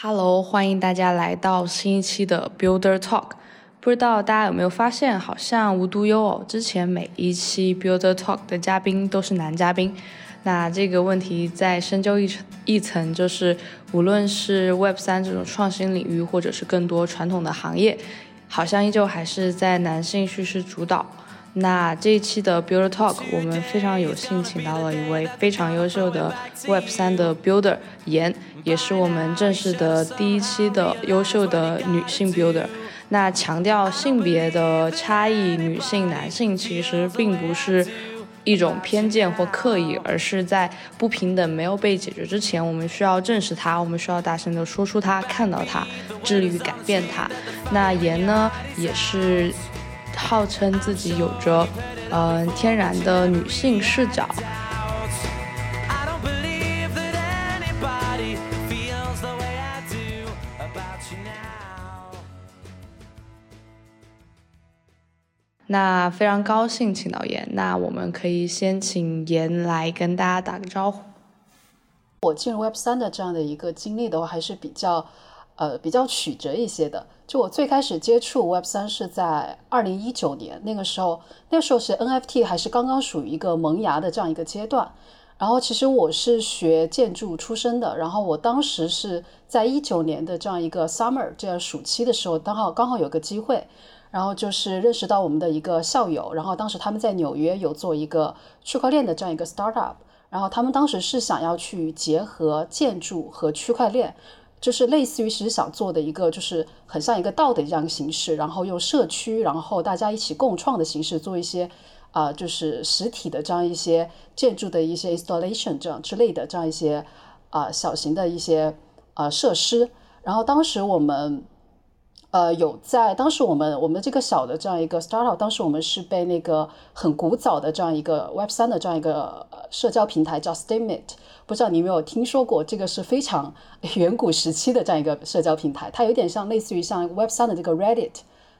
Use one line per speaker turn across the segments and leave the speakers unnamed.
Hello，欢迎大家来到新一期的 Builder Talk。不知道大家有没有发现，好像无独有偶，之前每一期 Builder Talk 的嘉宾都是男嘉宾。那这个问题再深究一层一层，就是无论是 Web 三这种创新领域，或者是更多传统的行业，好像依旧还是在男性叙事主导。那这一期的 Builder Talk，我们非常有幸请到了一位非常优秀的 Web 三的 Builder 严，也是我们正式的第一期的优秀的女性 Builder。那强调性别的差异，女性、男性其实并不是一种偏见或刻意，而是在不平等没有被解决之前，我们需要正视它，我们需要大声的说出它，看到它，致力于改变它。那严呢，也是。号称自己有着，嗯，天然的女性视角。那非常高兴请到严，那我们可以先请严来跟大家打个招呼。
我进入 Web 三的这样的一个经历的话，还是比较。呃，比较曲折一些的。就我最开始接触 Web 三是在二零一九年，那个时候，那个时候是 NFT 还是刚刚属于一个萌芽的这样一个阶段。然后其实我是学建筑出身的，然后我当时是在一九年的这样一个 summer 这样暑期的时候，刚好刚好有个机会，然后就是认识到我们的一个校友，然后当时他们在纽约有做一个区块链的这样一个 startup，然后他们当时是想要去结合建筑和区块链。就是类似于其实想做的一个，就是很像一个道的这样一个形式，然后用社区，然后大家一起共创的形式做一些啊，就是实体的这样一些建筑的一些 installation 这样之类的这样一些啊小型的一些啊设施。然后当时我们。呃，有在当时我们我们这个小的这样一个 startup，当时我们是被那个很古早的这样一个 Web 三的这样一个社交平台叫 Steemit，不知道你有没有听说过？这个是非常 远古时期的这样一个社交平台，它有点像类似于像 Web 三的这个 Reddit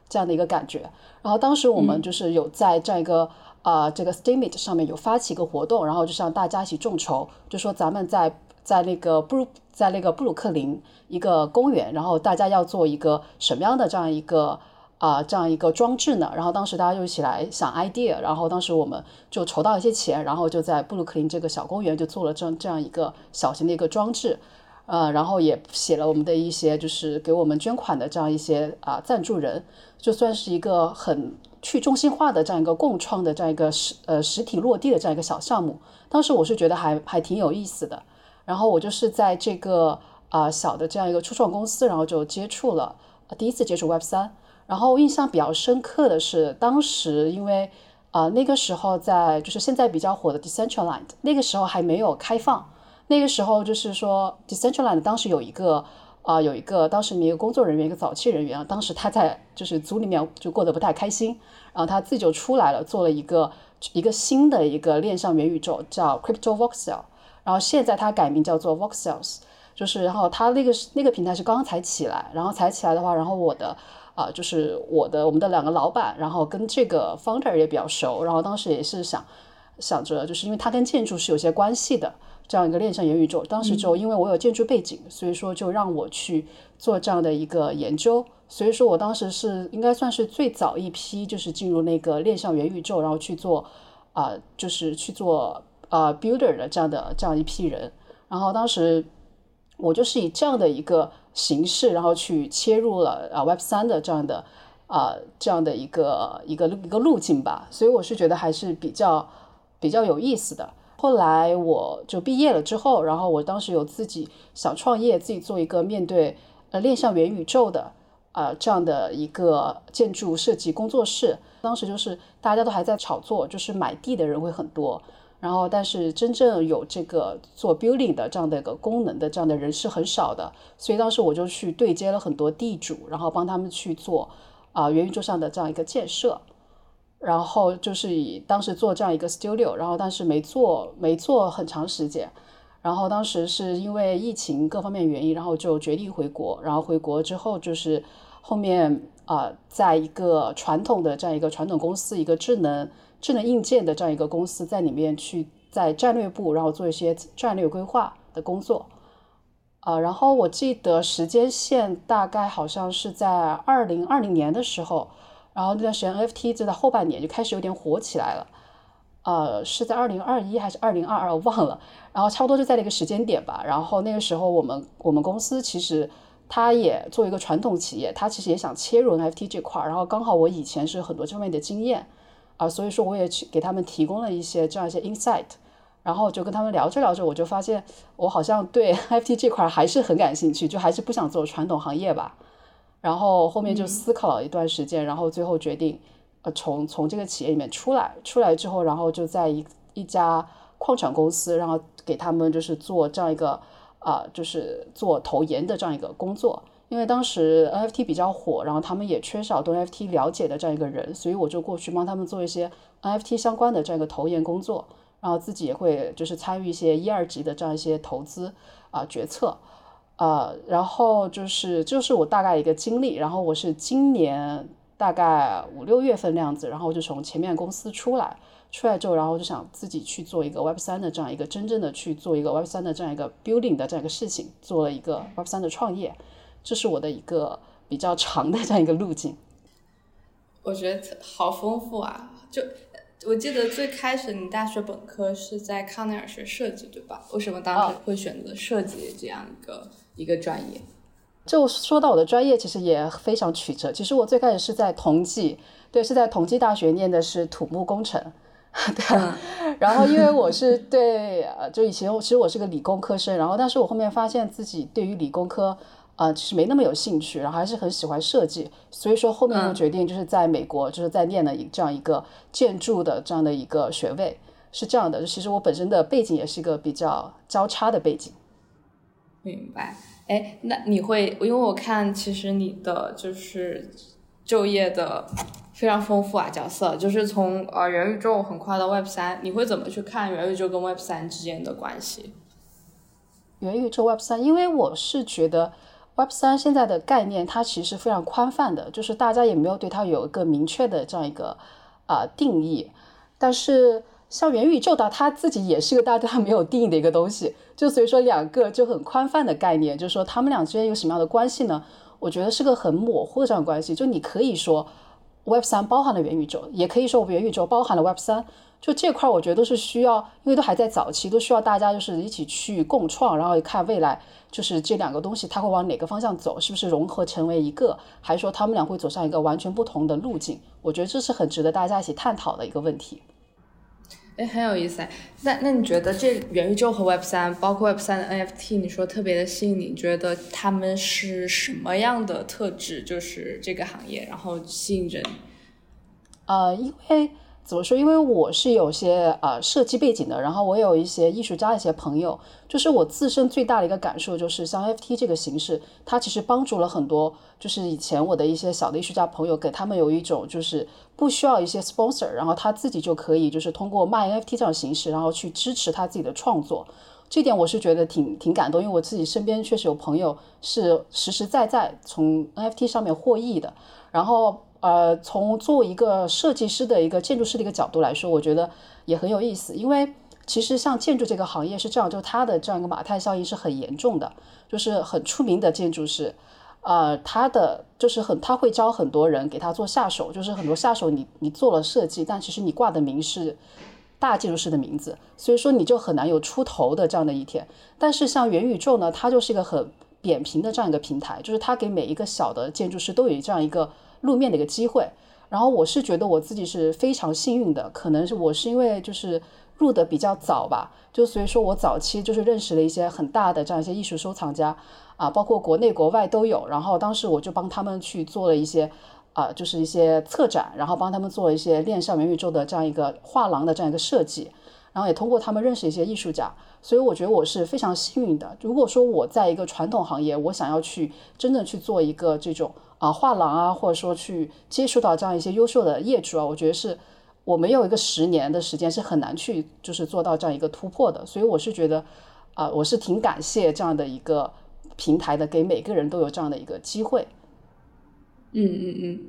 这样的一个感觉。然后当时我们就是有在这样一个啊这个 Steemit 上面有发起一个活动，然后就让大家一起众筹，就说咱们在。在那个布鲁，在那个布鲁克林一个公园，然后大家要做一个什么样的这样一个啊这样一个装置呢？然后当时大家就一起来想 idea，然后当时我们就筹到一些钱，然后就在布鲁克林这个小公园就做了这样这样一个小型的一个装置，呃，然后也写了我们的一些就是给我们捐款的这样一些啊赞助人，就算是一个很去中心化的这样一个共创的这样一个实呃实体落地的这样一个小项目。当时我是觉得还还挺有意思的。然后我就是在这个啊小的这样一个初创公司，然后就接触了第一次接触 Web 三。然后印象比较深刻的是，当时因为啊那个时候在就是现在比较火的 Decentraland，那个时候还没有开放。那个时候就是说 Decentraland 当时有一个啊有一个当时里面一个工作人员，一个早期人员，当时他在就是组里面就过得不太开心，然后他自己就出来了，做了一个一个新的一个链上元宇宙，叫 Crypto Voxel。然后现在它改名叫做 Voxels，就是然后它那个那个平台是刚刚才起来，然后才起来的话，然后我的啊就是我的我们的两个老板，然后跟这个 founder 也比较熟，然后当时也是想想着，就是因为它跟建筑是有些关系的这样一个链上元宇宙，当时就因为我有建筑背景，所以说就让我去做这样的一个研究，所以说我当时是应该算是最早一批就是进入那个链上元宇宙，然后去做啊就是去做。呃，builder 的这样的这样一批人，然后当时我就是以这样的一个形式，然后去切入了啊 Web 三的这样的啊这样的一个一个一个路径吧，所以我是觉得还是比较比较有意思的。后来我就毕业了之后，然后我当时有自己想创业，自己做一个面对呃链上元宇宙的啊这样的一个建筑设计工作室。当时就是大家都还在炒作，就是买地的人会很多。然后，但是真正有这个做 building 的这样的一个功能的这样的人是很少的，所以当时我就去对接了很多地主，然后帮他们去做啊元宇宙上的这样一个建设，然后就是以当时做这样一个 studio，然后但是没做没做很长时间，然后当时是因为疫情各方面原因，然后就决定回国，然后回国之后就是后面啊，在一个传统的这样一个传统公司，一个智能。智能硬件的这样一个公司在里面去在战略部，然后做一些战略规划的工作，啊，然后我记得时间线大概好像是在二零二零年的时候，然后那段时间 NFT 就在后半年就开始有点火起来了，呃，是在二零二一还是二零二二我忘了，然后差不多就在那个时间点吧。然后那个时候我们我们公司其实它也作为一个传统企业，它其实也想切入 NFT 这块儿，然后刚好我以前是很多这方面的经验啊，所以说我也去给他们提供了一些这样一些 insight。然后就跟他们聊着聊着，我就发现我好像对 NFT 这块还是很感兴趣，就还是不想做传统行业吧。然后后面就思考了一段时间，然后最后决定，呃，从从这个企业里面出来。出来之后，然后就在一一家矿产公司，然后给他们就是做这样一个啊，就是做投研的这样一个工作。因为当时 NFT 比较火，然后他们也缺少对 NFT 了解的这样一个人，所以我就过去帮他们做一些 NFT 相关的这样一个投研工作。然后自己也会就是参与一些一二级的这样一些投资啊决策，呃，然后就是就是我大概一个经历。然后我是今年大概五六月份那样子，然后就从前面公司出来，出来之后，然后就想自己去做一个 Web 三的这样一个真正的去做一个 Web 三的这样一个 building 的这样一个事情，做了一个 Web 三的创业，这是我的一个比较长的这样一个路径。
我觉得好丰富啊，就。我记得最开始你大学本科是在康奈尔学设计，对吧？为什么当时会选择设计这样一个一个专业？
就说到我的专业，其实也非常曲折。其实我最开始是在同济，对，是在同济大学念的是土木工程，对。然后因为我是对，呃，就以前其实我是个理工科生，然后但是我后面发现自己对于理工科。呃，其实没那么有兴趣，然后还是很喜欢设计，所以说后面就决定就是在美国，就是在念了一这样一个建筑的这样的一个学位，是这样的。其实我本身的背景也是一个比较交叉的背景。
明白。哎，那你会，因为我看其实你的就是就业的非常丰富啊，角色就是从呃元宇宙很快到 Web 三，你会怎么去看元宇宙跟 Web 三之间的关系？
元宇宙 Web 三，因为我是觉得。Web 三现在的概念，它其实非常宽泛的，就是大家也没有对它有一个明确的这样一个啊定义。但是像元宇宙的，它自己也是一个大家没有定义的一个东西。就所以说，两个就很宽泛的概念，就是说他们俩之间有什么样的关系呢？我觉得是个很模糊的这样关系。就你可以说 Web 三包含了元宇宙，也可以说元宇宙包含了 Web 三。就这块，我觉得都是需要，因为都还在早期，都需要大家就是一起去共创，然后看未来就是这两个东西它会往哪个方向走，是不是融合成为一个，还是说他们俩会走上一个完全不同的路径？我觉得这是很值得大家一起探讨的一个问题。
哎，很有意思哎。那那你觉得这元宇宙和 Web 三，包括 Web 三的 NFT，你说特别的吸引你，觉得他们是什么样的特质？就是这个行业，然后吸引人？
呃，因为。怎么说？因为我是有些呃设计背景的，然后我有一些艺术家的一些朋友，就是我自身最大的一个感受就是，像 NFT 这个形式，它其实帮助了很多，就是以前我的一些小的艺术家朋友，给他们有一种就是不需要一些 sponsor，然后他自己就可以就是通过卖 NFT 这种形式，然后去支持他自己的创作。这点我是觉得挺挺感动，因为我自己身边确实有朋友是实实在在从 NFT 上面获益的，然后。呃，从作为一个设计师的一个建筑师的一个角度来说，我觉得也很有意思。因为其实像建筑这个行业是这样，就它的这样一个马太效应是很严重的。就是很出名的建筑师，呃，他的就是很他会招很多人给他做下手，就是很多下手你你做了设计，但其实你挂的名是大建筑师的名字，所以说你就很难有出头的这样的一天。但是像元宇宙呢，它就是一个很扁平的这样一个平台，就是它给每一个小的建筑师都有这样一个。露面的一个机会，然后我是觉得我自己是非常幸运的，可能是我是因为就是入的比较早吧，就所以说我早期就是认识了一些很大的这样一些艺术收藏家啊，包括国内国外都有，然后当时我就帮他们去做了一些啊，就是一些策展，然后帮他们做了一些链上元宇宙的这样一个画廊的这样一个设计，然后也通过他们认识一些艺术家，所以我觉得我是非常幸运的。如果说我在一个传统行业，我想要去真正去做一个这种。啊，画廊啊，或者说去接触到这样一些优秀的业主啊，我觉得是我没有一个十年的时间是很难去就是做到这样一个突破的，所以我是觉得啊，我是挺感谢这样的一个平台的，给每个人都有这样的一个机会。
嗯嗯嗯，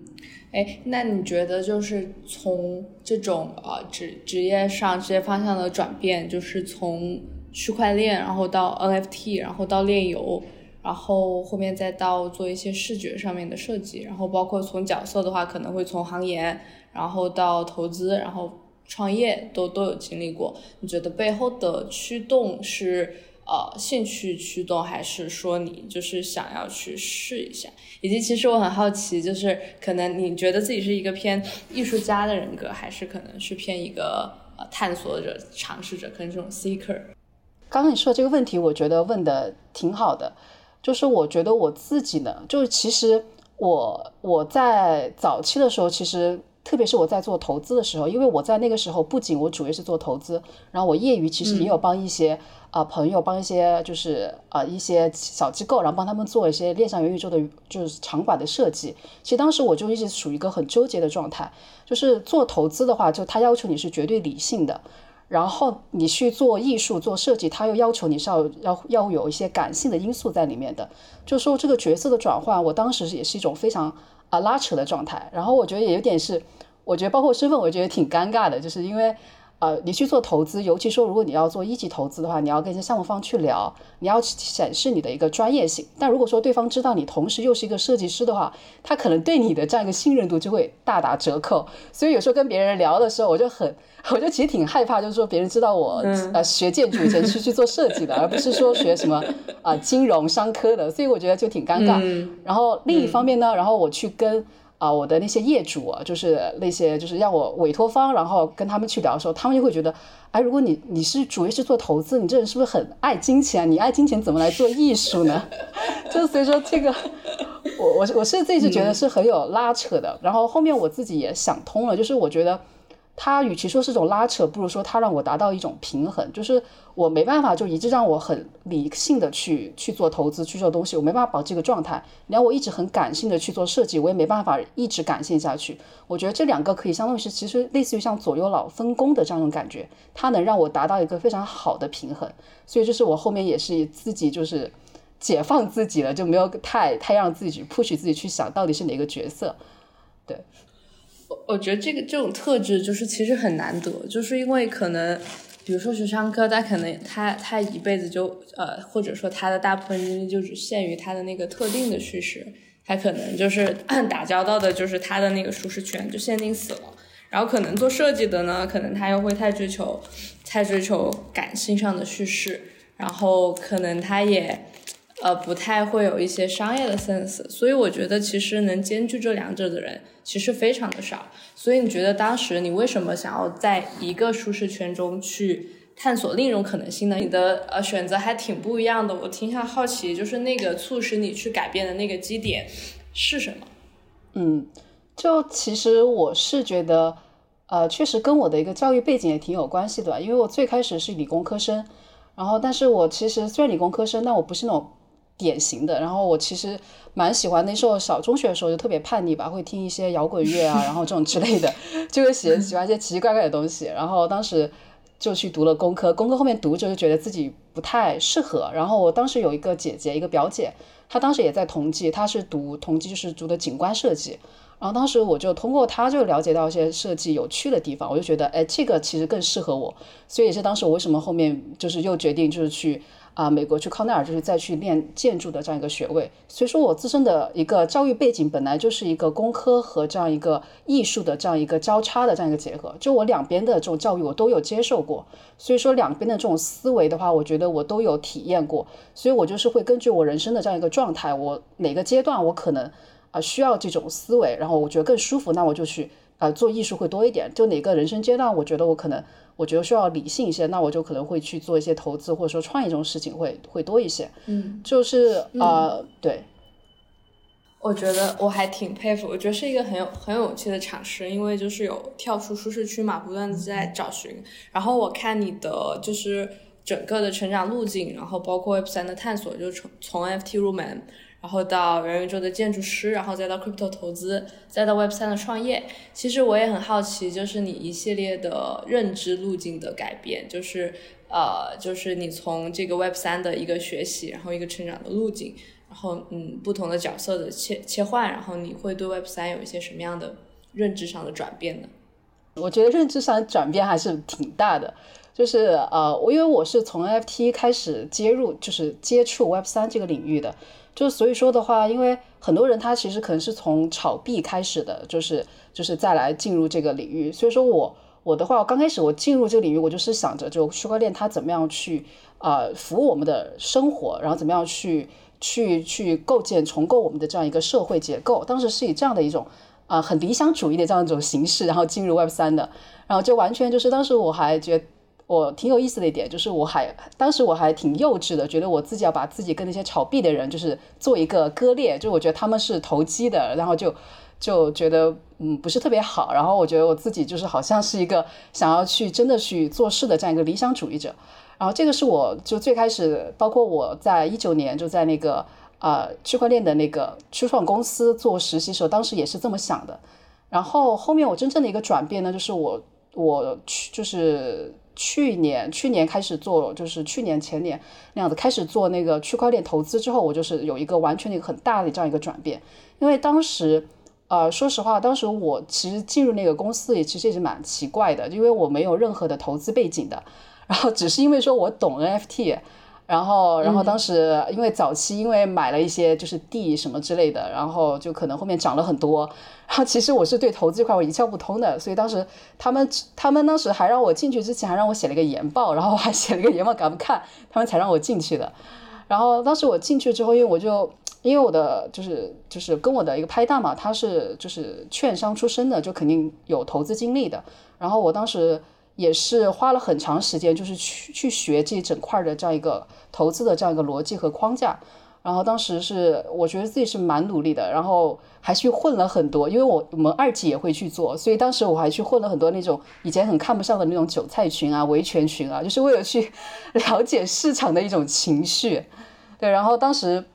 哎，那你觉得就是从这种呃职职业上职业方向的转变，就是从区块链，然后到 NFT，然后到链游，然后后面再到做一些视觉上面的设计，然后包括从角色的话，可能会从行研，然后到投资，然后创业都都有经历过。你觉得背后的驱动是呃兴趣驱动，还是说你就是想要去试一下？以及其实我很好奇，就是可能你觉得自己是一个偏艺术家的人格，还是可能是偏一个呃探索者、尝试者，可能这种 seeker？
刚刚你说的这个问题，我觉得问的挺好的。就是我觉得我自己呢，就是其实我我在早期的时候，其实特别是我在做投资的时候，因为我在那个时候不仅我主业是做投资，然后我业余其实也有帮一些啊朋友，帮一些就是啊一些小机构，然后帮他们做一些链上元宇宙的，就是场馆的设计。其实当时我就一直处于一个很纠结的状态，就是做投资的话，就他要求你是绝对理性的。然后你去做艺术、做设计，他又要求你是要要要有一些感性的因素在里面的。就说这个角色的转换，我当时也是一种非常啊拉扯的状态。然后我觉得也有点是，我觉得包括身份，我觉得挺尴尬的，就是因为。呃，你去做投资，尤其说如果你要做一级投资的话，你要跟一些项目方去聊，你要显示你的一个专业性。但如果说对方知道你同时又是一个设计师的话，他可能对你的这样一个信任度就会大打折扣。所以有时候跟别人聊的时候，我就很，我就其实挺害怕，就是说别人知道我呃学建筑以前是去做设计的，而不是说学什么啊金融商科的，所以我觉得就挺尴尬。然后另一方面呢，然后我去跟。啊，我的那些业主啊，就是那些就是让我委托方，然后跟他们去聊的时候，他们就会觉得，哎，如果你你是主业是做投资，你这人是不是很爱金钱？你爱金钱怎么来做艺术呢？就所以说这个，我我我是自己是觉得是很有拉扯的。然后后面我自己也想通了，就是我觉得。他与其说是种拉扯，不如说他让我达到一种平衡，就是我没办法就一直让我很理性的去去做投资去做东西，我没办法保这个状态。你要我一直很感性的去做设计，我也没办法一直感性下去。我觉得这两个可以相当于是其实类似于像左右脑分工的这样一种感觉，它能让我达到一个非常好的平衡。所以就是我后面也是自己就是解放自己了，就没有太太让自己去 push 自己去想到底是哪个角色，
我我觉得这个这种特质就是其实很难得，就是因为可能，比如说学商科，他可能他他一辈子就呃，或者说他的大部分精力就只限于他的那个特定的叙事，他可能就是 打交道的就是他的那个舒适圈就限定死了。然后可能做设计的呢，可能他又会太追求太追求感性上的叙事，然后可能他也。呃，不太会有一些商业的 sense，所以我觉得其实能兼具这两者的人其实非常的少。所以你觉得当时你为什么想要在一个舒适圈中去探索另一种可能性呢？你的呃选择还挺不一样的，我挺想好奇，就是那个促使你去改变的那个基点是什么？
嗯，就其实我是觉得，呃，确实跟我的一个教育背景也挺有关系的，因为我最开始是理工科生，然后但是我其实虽然理工科生，但我不是那种。典型的，然后我其实蛮喜欢那时候小中学的时候就特别叛逆吧，会听一些摇滚乐啊，然后这种之类的，就会喜喜欢一些奇奇怪怪的东西。然后当时就去读了工科，工科后面读着就觉得自己不太适合。然后我当时有一个姐姐，一个表姐，她当时也在同济，她是读同济就是读的景观设计。然后当时我就通过她就了解到一些设计有趣的地方，我就觉得哎这个其实更适合我，所以也是当时我为什么后面就是又决定就是去。啊，美国去康奈尔就是再去练建筑的这样一个学位，所以说我自身的一个教育背景本来就是一个工科和这样一个艺术的这样一个交叉的这样一个结合，就我两边的这种教育我都有接受过，所以说两边的这种思维的话，我觉得我都有体验过，所以我就是会根据我人生的这样一个状态，我哪个阶段我可能啊需要这种思维，然后我觉得更舒服，那我就去啊做艺术会多一点，就哪个人生阶段我觉得我可能。我觉得需要理性一些，那我就可能会去做一些投资或者说创业这种事情会会多一些。
嗯，
就是呃，对，
我觉得我还挺佩服，我觉得是一个很有很有勇气的尝试，因为就是有跳出舒适区嘛，不断的在找寻。然后我看你的就是整个的成长路径，然后包括 Web 三的探索，就是从从 NFT 入门。然后到元宇宙的建筑师，然后再到 crypto 投资，再到 Web 三的创业。其实我也很好奇，就是你一系列的认知路径的改变，就是呃，就是你从这个 Web 三的一个学习，然后一个成长的路径，然后嗯，不同的角色的切切换，然后你会对 Web 三有一些什么样的认知上的转变呢？
我觉得认知上转变还是挺大的。就是呃，我因为我是从 NFT 开始接入，就是接触 Web 三这个领域的，就所以说的话，因为很多人他其实可能是从炒币开始的，就是就是再来进入这个领域。所以说我我的话，刚开始我进入这个领域，我就是想着就区块链它怎么样去啊服务我们的生活，然后怎么样去去去构建重构我们的这样一个社会结构。当时是以这样的一种啊很理想主义的这样一种形式，然后进入 Web 三的，然后就完全就是当时我还觉得。我挺有意思的一点，就是我还当时我还挺幼稚的，觉得我自己要把自己跟那些炒币的人就是做一个割裂，就我觉得他们是投机的，然后就就觉得嗯不是特别好，然后我觉得我自己就是好像是一个想要去真的去做事的这样一个理想主义者，然后这个是我就最开始，包括我在一九年就在那个呃区块链的那个初创公司做实习时候，当时也是这么想的，然后后面我真正的一个转变呢，就是我我去就是。去年去年开始做，就是去年前年那样子开始做那个区块链投资之后，我就是有一个完全的一个很大的这样一个转变。因为当时，呃，说实话，当时我其实进入那个公司也其实也是蛮奇怪的，因为我没有任何的投资背景的，然后只是因为说我懂 NFT。然后，然后当时因为早期因为买了一些就是地什么之类的，然后就可能后面涨了很多。然后其实我是对投资这块我一窍不通的，所以当时他们他们当时还让我进去之前还让我写了一个研报，然后还写了一个研报给他们看，他们才让我进去的。然后当时我进去之后，因为我就因为我的就是就是跟我的一个拍档嘛，他是就是券商出身的，就肯定有投资经历的。然后我当时。也是花了很长时间，就是去去学这整块的这样一个投资的这样一个逻辑和框架。然后当时是我觉得自己是蛮努力的，然后还去混了很多，因为我我们二级也会去做，所以当时我还去混了很多那种以前很看不上的那种韭菜群啊、维权群啊，就是为了去 了解市场的一种情绪。对，然后当时。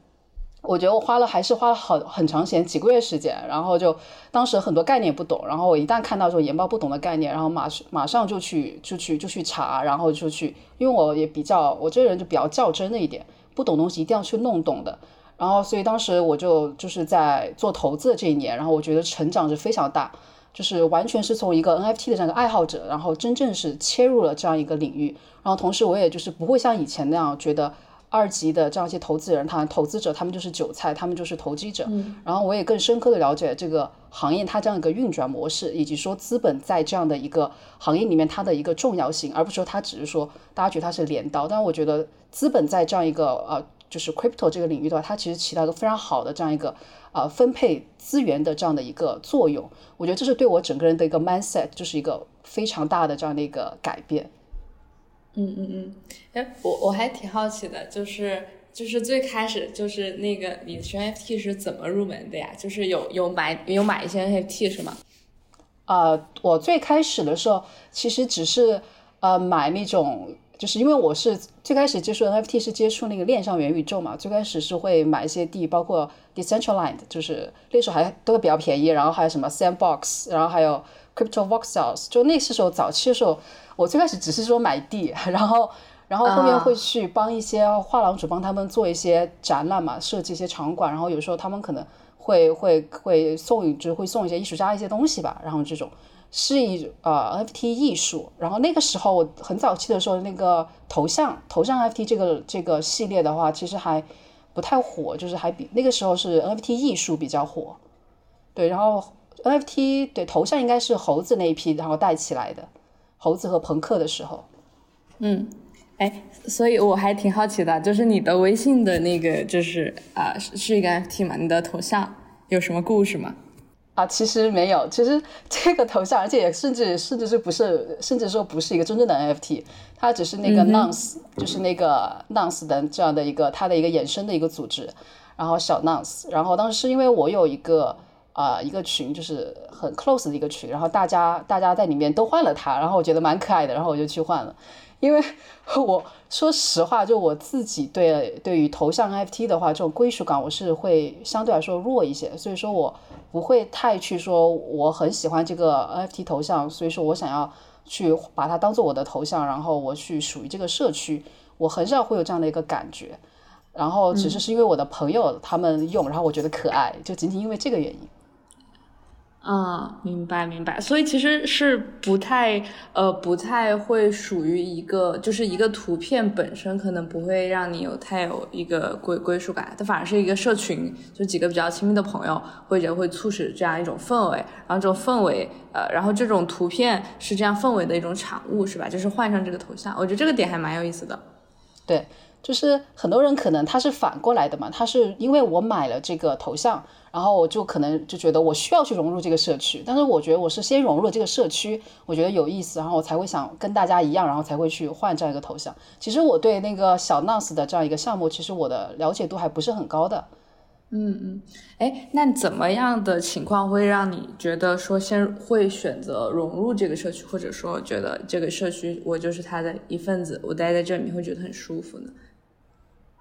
我觉得我花了还是花了很很长时间，几个月时间，然后就当时很多概念不懂，然后我一旦看到这种研报不懂的概念，然后马马上就去就去就去查，然后就去，因为我也比较我这个人就比较较真的一点，不懂东西一定要去弄懂的，然后所以当时我就就是在做投资的这一年，然后我觉得成长是非常大，就是完全是从一个 NFT 的这样一个爱好者，然后真正是切入了这样一个领域，然后同时我也就是不会像以前那样觉得。二级的这样一些投资人，他投资者，他们就是韭菜，他们就是投机者。然后我也更深刻的了解这个行业它这样一个运转模式，以及说资本在这样的一个行业里面它的一个重要性，而不是说它只是说大家觉得它是镰刀。但是我觉得资本在这样一个呃就是 crypto 这个领域的话，它其实起到一个非常好的这样一个呃分配资源的这样的一个作用。我觉得这是对我整个人的一个 mindset，就是一个非常大的这样的一个改变。
嗯嗯嗯，哎，我我还挺好奇的，就是就是最开始就是那个你学 NFT 是怎么入门的呀？就是有有买有买一些 NFT 是吗？
啊，我最开始的时候其实只是呃买那种，就是因为我是最开始接触 NFT 是接触那个链上元宇宙嘛，最开始是会买一些地，包括 Decentraland，就是那时候还都会比较便宜，然后还有什么 Sandbox，然后还有 Crypto Voxels，就那时候早期的时候。我最开始只是说买地，然后，然后后面会去帮一些画廊主帮他们做一些展览嘛，设计一些场馆，然后有时候他们可能会会会送，就是会送一些艺术家一些东西吧，然后这种是一呃 NFT 艺术，然后那个时候我很早期的时候，那个头像头像 NFT 这个这个系列的话，其实还不太火，就是还比那个时候是 NFT 艺术比较火，对，然后 NFT 对头像应该是猴子那一批然后带起来的。猴子和朋克的时候，
嗯，哎，所以我还挺好奇的，就是你的微信的那个，就是啊，是一个 NFT 嘛？你的头像有什么故事吗？
啊，其实没有，其实 这个头像，而且也甚至甚至是不是，甚至说不是一个真正的 NFT，它只是那个 Nonce，就是那个 Nonce 的这样的一个它的一个衍生的一个组织，然后小 Nonce，然后当时是因为我有一个。啊，一个群就是很 close 的一个群，然后大家大家在里面都换了它，然后我觉得蛮可爱的，然后我就去换了。因为 我说实话，就我自己对对于头像 NFT 的话，这种归属感我是会相对来说弱一些，所以说我不会太去说我很喜欢这个 NFT 头像，所以说我想要去把它当做我的头像，然后我去属于这个社区，我很少会有这样的一个感觉。然后只是是因为我的朋友他们用，然后我觉得可爱，就仅仅因为这个原因。
啊，明白明白，所以其实是不太呃不太会属于一个，就是一个图片本身可能不会让你有太有一个归归属感，它反而是一个社群，就几个比较亲密的朋友，或者会促使这样一种氛围，然后这种氛围呃，然后这种图片是这样氛围的一种产物，是吧？就是换上这个头像，我觉得这个点还蛮有意思的。
对，就是很多人可能他是反过来的嘛，他是因为我买了这个头像。然后我就可能就觉得我需要去融入这个社区，但是我觉得我是先融入了这个社区，我觉得有意思，然后我才会想跟大家一样，然后才会去换这样一个头像。其实我对那个小 NAS 的这样一个项目，其实我的了解度还不是很高的。
嗯嗯，哎，那怎么样的情况会让你觉得说先会选择融入这个社区，或者说觉得这个社区我就是他的一份子，我待在这里面会觉得很舒服呢？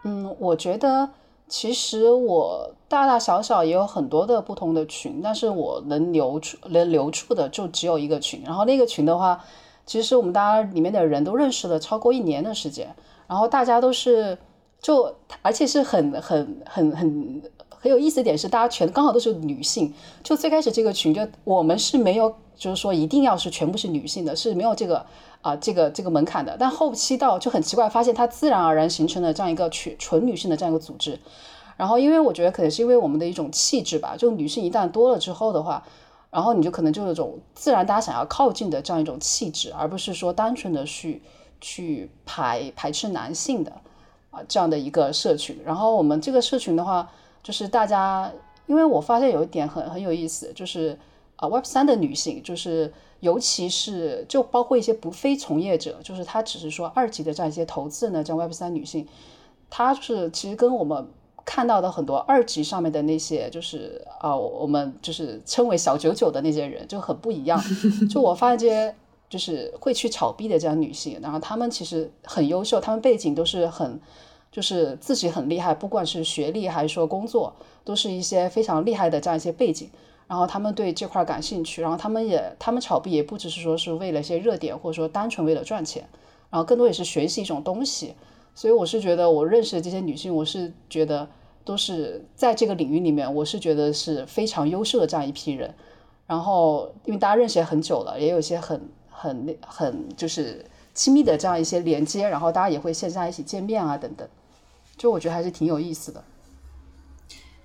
嗯，我觉得。其实我大大小小也有很多的不同的群，但是我能留住能留住的就只有一个群。然后那个群的话，其实我们大家里面的人都认识了超过一年的时间。然后大家都是就而且是很很很很很有意思一点是，大家全刚好都是女性。就最开始这个群就我们是没有就是说一定要是全部是女性的，是没有这个。啊，这个这个门槛的，但后期到就很奇怪，发现它自然而然形成了这样一个纯纯女性的这样一个组织。然后，因为我觉得可能是因为我们的一种气质吧，就女性一旦多了之后的话，然后你就可能就有种自然大家想要靠近的这样一种气质，而不是说单纯的去去排排斥男性的啊这样的一个社群。然后我们这个社群的话，就是大家，因为我发现有一点很很有意思，就是啊 Web 三的女性就是。尤其是就包括一些不非从业者，就是她只是说二级的这样一些投资人呢，这样 Web 三女性，她是其实跟我们看到的很多二级上面的那些，就是啊，我们就是称为小九九的那些人就很不一样。就我发现这些就是会去炒币的这样女性，然后她们其实很优秀，她们背景都是很就是自己很厉害，不管是学历还是说工作，都是一些非常厉害的这样一些背景。然后他们对这块感兴趣，然后他们也他们炒币也不只是说是为了一些热点，或者说单纯为了赚钱，然后更多也是学习一种东西。所以我是觉得我认识的这些女性，我是觉得都是在这个领域里面，我是觉得是非常优秀的这样一批人。然后因为大家认识也很久了，也有一些很很很就是亲密的这样一些连接，然后大家也会线下一起见面啊等等，就我觉得还是挺有意思的。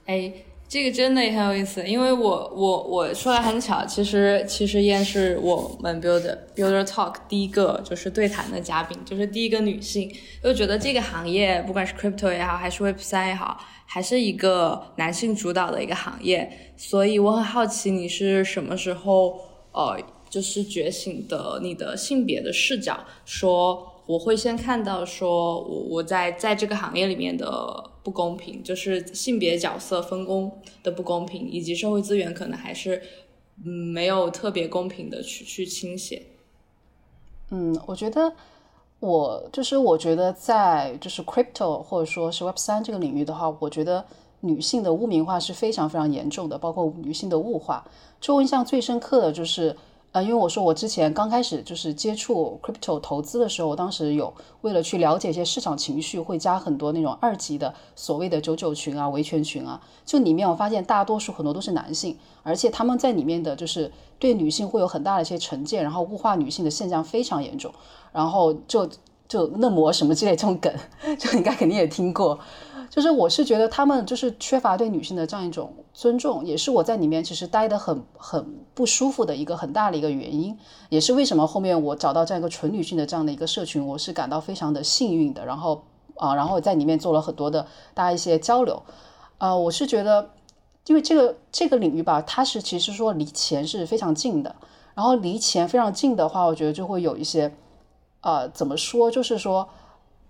哎。这个真的也很有意思，因为我我我说来很巧，其实其实燕是我们 Builder Builder Talk 第一个就是对谈的嘉宾，就是第一个女性，就觉得这个行业不管是 Crypto 也好，还是 Web 三也好，还是一个男性主导的一个行业，所以我很好奇你是什么时候呃就是觉醒的你的性别的视角，说我会先看到说我我在在这个行业里面的。不公平，就是性别角色分工的不公平，以及社会资源可能还是嗯没有特别公平的去去倾斜。
嗯，我觉得我就是我觉得在就是 crypto 或者说是 Web 三这个领域的话，我觉得女性的污名化是非常非常严重的，包括女性的物化。就我印象最深刻的就是。因为我说我之前刚开始就是接触 crypto 投资的时候，我当时有为了去了解一些市场情绪，会加很多那种二级的所谓的九九群啊、维权群啊。就里面我发现大多数很多都是男性，而且他们在里面的就是对女性会有很大的一些成见，然后物化女性的现象非常严重。然后就就嫩模什么之类这种梗，就应该肯定也听过。就是我是觉得他们就是缺乏对女性的这样一种尊重，也是我在里面其实待得很很不舒服的一个很大的一个原因，也是为什么后面我找到这样一个纯女性的这样的一个社群，我是感到非常的幸运的。然后啊，然后在里面做了很多的大家一些交流，啊，我是觉得，因为这个这个领域吧，它是其实说离钱是非常近的，然后离钱非常近的话，我觉得就会有一些，呃，怎么说，就是说，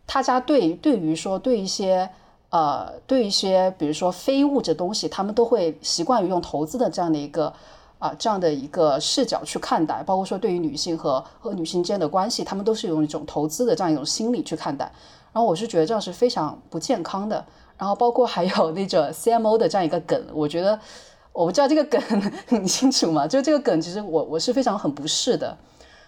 大家对对于说对一些。呃，对一些比如说非物质东西，他们都会习惯于用投资的这样的一个啊这样的一个视角去看待，包括说对于女性和和女性之间的关系，他们都是用一种投资的这样一种心理去看待。然后我是觉得这样是非常不健康的。然后包括还有那种 CMO 的这样一个梗，我觉得我不知道这个梗 你清楚吗？就这个梗，其实我我是非常很不适的。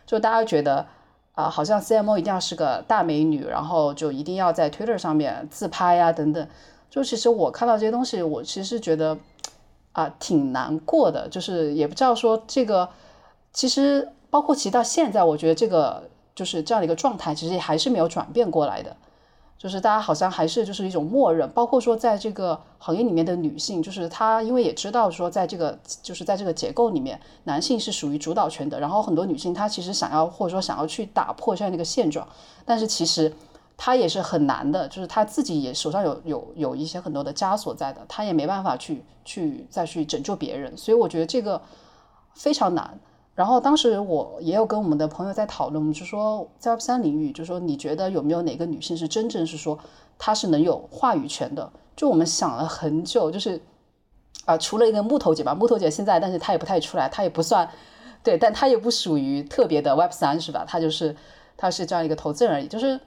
就大家觉得。啊，好像 CMO 一定要是个大美女，然后就一定要在 Twitter 上面自拍啊，等等。就其实我看到这些东西，我其实觉得，啊挺难过的，就是也不知道说这个其实包括其实到现在，我觉得这个就是这样的一个状态，其实还是没有转变过来的。就是大家好像还是就是一种默认，包括说在这个行业里面的女性，就是她因为也知道说在这个就是在这个结构里面，男性是属于主导权的。然后很多女性她其实想要或者说想要去打破这样的一个现状，但是其实她也是很难的，就是她自己也手上有有有一些很多的枷锁在的，她也没办法去去再去拯救别人。所以我觉得这个非常难。然后当时我也有跟我们的朋友在讨论，我们就说在 Web 三领域，就说你觉得有没有哪个女性是真正是说她是能有话语权的？就我们想了很久，就是啊，除了一个木头姐吧，木头姐现在，但是她也不太出来，她也不算对，但她也不属于特别的 Web 三，是吧？她就是她是这样一个投资人而已，就是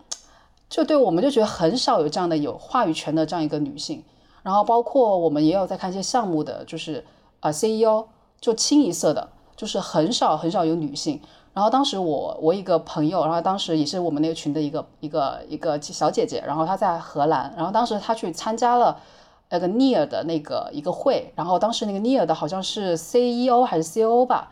就对我们就觉得很少有这样的有话语权的这样一个女性。然后包括我们也有在看一些项目的，就是啊 CEO 就清一色的。就是很少很少有女性，然后当时我我一个朋友，然后当时也是我们那个群的一个一个一个小姐姐，然后她在荷兰，然后当时她去参加了那个 Near 的那个一个会，然后当时那个 Near 的好像是 CEO 还是 COO 吧，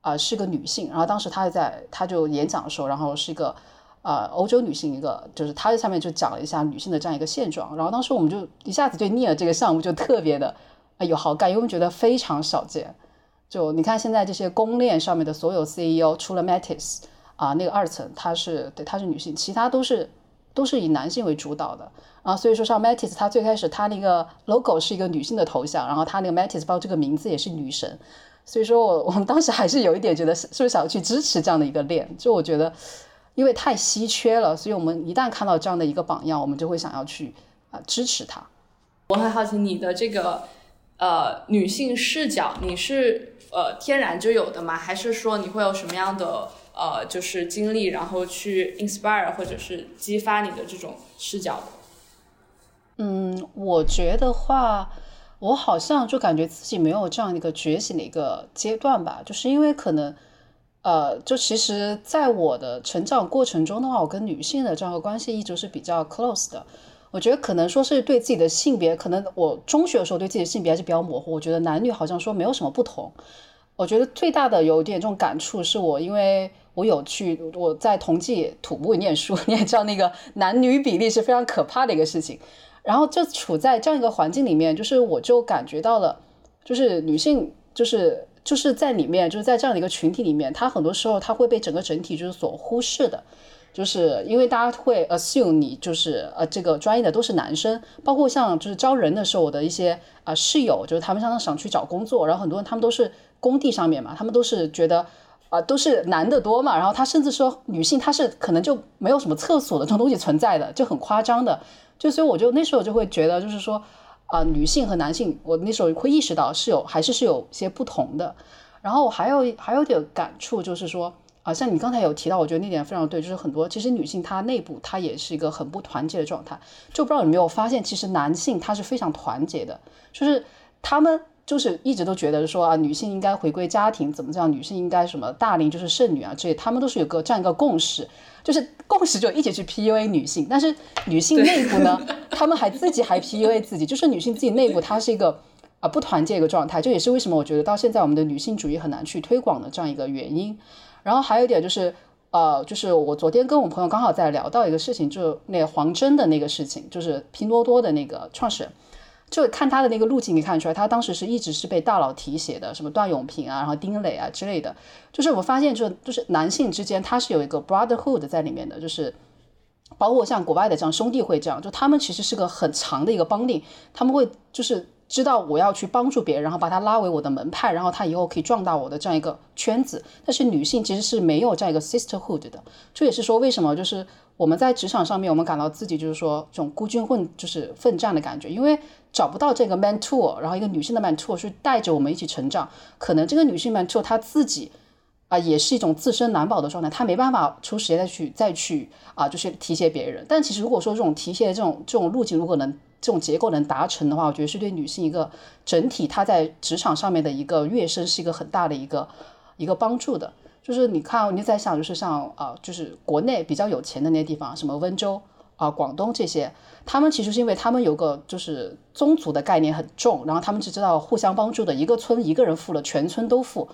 啊是个女性，然后当时她在她就演讲的时候，然后是一个呃欧洲女性一个，就是她在下面就讲了一下女性的这样一个现状，然后当时我们就一下子对 Near 这个项目就特别的有好感，因为我们觉得非常少见。就你看现在这些公链上面的所有 CEO，除了 Matis 啊那个二层，她是对她是女性，其他都是都是以男性为主导的啊。所以说像 Matis，它最开始它那个 logo 是一个女性的头像，然后它那个 Matis 包这个名字也是女神。所以说我 我们当时还是有一点觉得是不是想要去支持这样的一个链？就我觉得因为太稀缺了，所以我们一旦看到这样的一个榜样，我们就会想要去啊支持它。
我很好奇你的这个呃女性视角，你是。呃，天然就有的吗？还是说你会有什么样的呃，就是经历，然后去 inspire 或者是激发你的这种视角？
嗯，我觉得话，我好像就感觉自己没有这样一个觉醒的一个阶段吧，就是因为可能，呃，就其实在我的成长过程中的话，我跟女性的这样的关系一直是比较 close 的。我觉得可能说是对自己的性别，可能我中学的时候对自己的性别还是比较模糊。我觉得男女好像说没有什么不同。我觉得最大的有点这种感触，是我因为我有去我在同济土木念书，你也知道那个男女比例是非常可怕的一个事情。然后就处在这样一个环境里面，就是我就感觉到了，就是女性就是就是在里面，就是在这样的一个群体里面，她很多时候她会被整个整体就是所忽视的。就是因为大家会 assume 你就是呃这个专业的都是男生，包括像就是招人的时候，我的一些啊室友，就是他们常常想去找工作，然后很多人他们都是工地上面嘛，他们都是觉得啊都是男的多嘛，然后他甚至说女性她是可能就没有什么厕所的这种东西存在的，就很夸张的，就所以我就那时候就会觉得就是说啊女性和男性，我那时候会意识到是有还是是有些不同的，然后我还有还有点感触就是说。啊，像你刚才有提到，我觉得那点非常对，就是很多其实女性她内部她也是一个很不团结的状态，就不知道有没有发现，其实男性他是非常团结的，就是他们就是一直都觉得说啊，女性应该回归家庭，怎么样，女性应该什么大龄就是剩女啊，这些他们都是有个这样一个共识，就是共识就一起去 PUA 女性，但是女性内部呢，他们还自己还 PUA 自己，就是女性自己内部她是一个啊不团结一个状态，这也是为什么我觉得到现在我们的女性主义很难去推广的这样一个原因。然后还有一点就是，呃，就是我昨天跟我朋友刚好在聊到一个事情，就是那个黄峥的那个事情，就是拼多多的那个创始人，就看他的那个路径，可以看出来，他当时是一直是被大佬提携的，什么段永平啊，然后丁磊啊之类的。就是我发现，就就是男性之间他是有一个 brotherhood 在里面的，就是包括像国外的这样兄弟会这样，就他们其实是个很长的一个帮定，他们会就是。知道我要去帮助别人，然后把他拉为我的门派，然后他以后可以壮大我的这样一个圈子。但是女性其实是没有这样一个 sisterhood 的，这也是说为什么就是我们在职场上面，我们感到自己就是说这种孤军混就是奋战的感觉，因为找不到这个 mentor，然后一个女性的 mentor 是带着我们一起成长。可能这个女性 mentor 她自己啊也是一种自身难保的状态，她没办法出时间再去再去啊就是提携别人。但其实如果说这种提携的这种这种路径如果能。这种结构能达成的话，我觉得是对女性一个整体她在职场上面的一个跃升是一个很大的一个一个帮助的。就是你看，你在想，就是像啊，就是国内比较有钱的那些地方，什么温州啊、广东这些，他们其实是因为他们有个就是宗族的概念很重，然后他们只知道互相帮助的，一个村一个人富了，全村都富，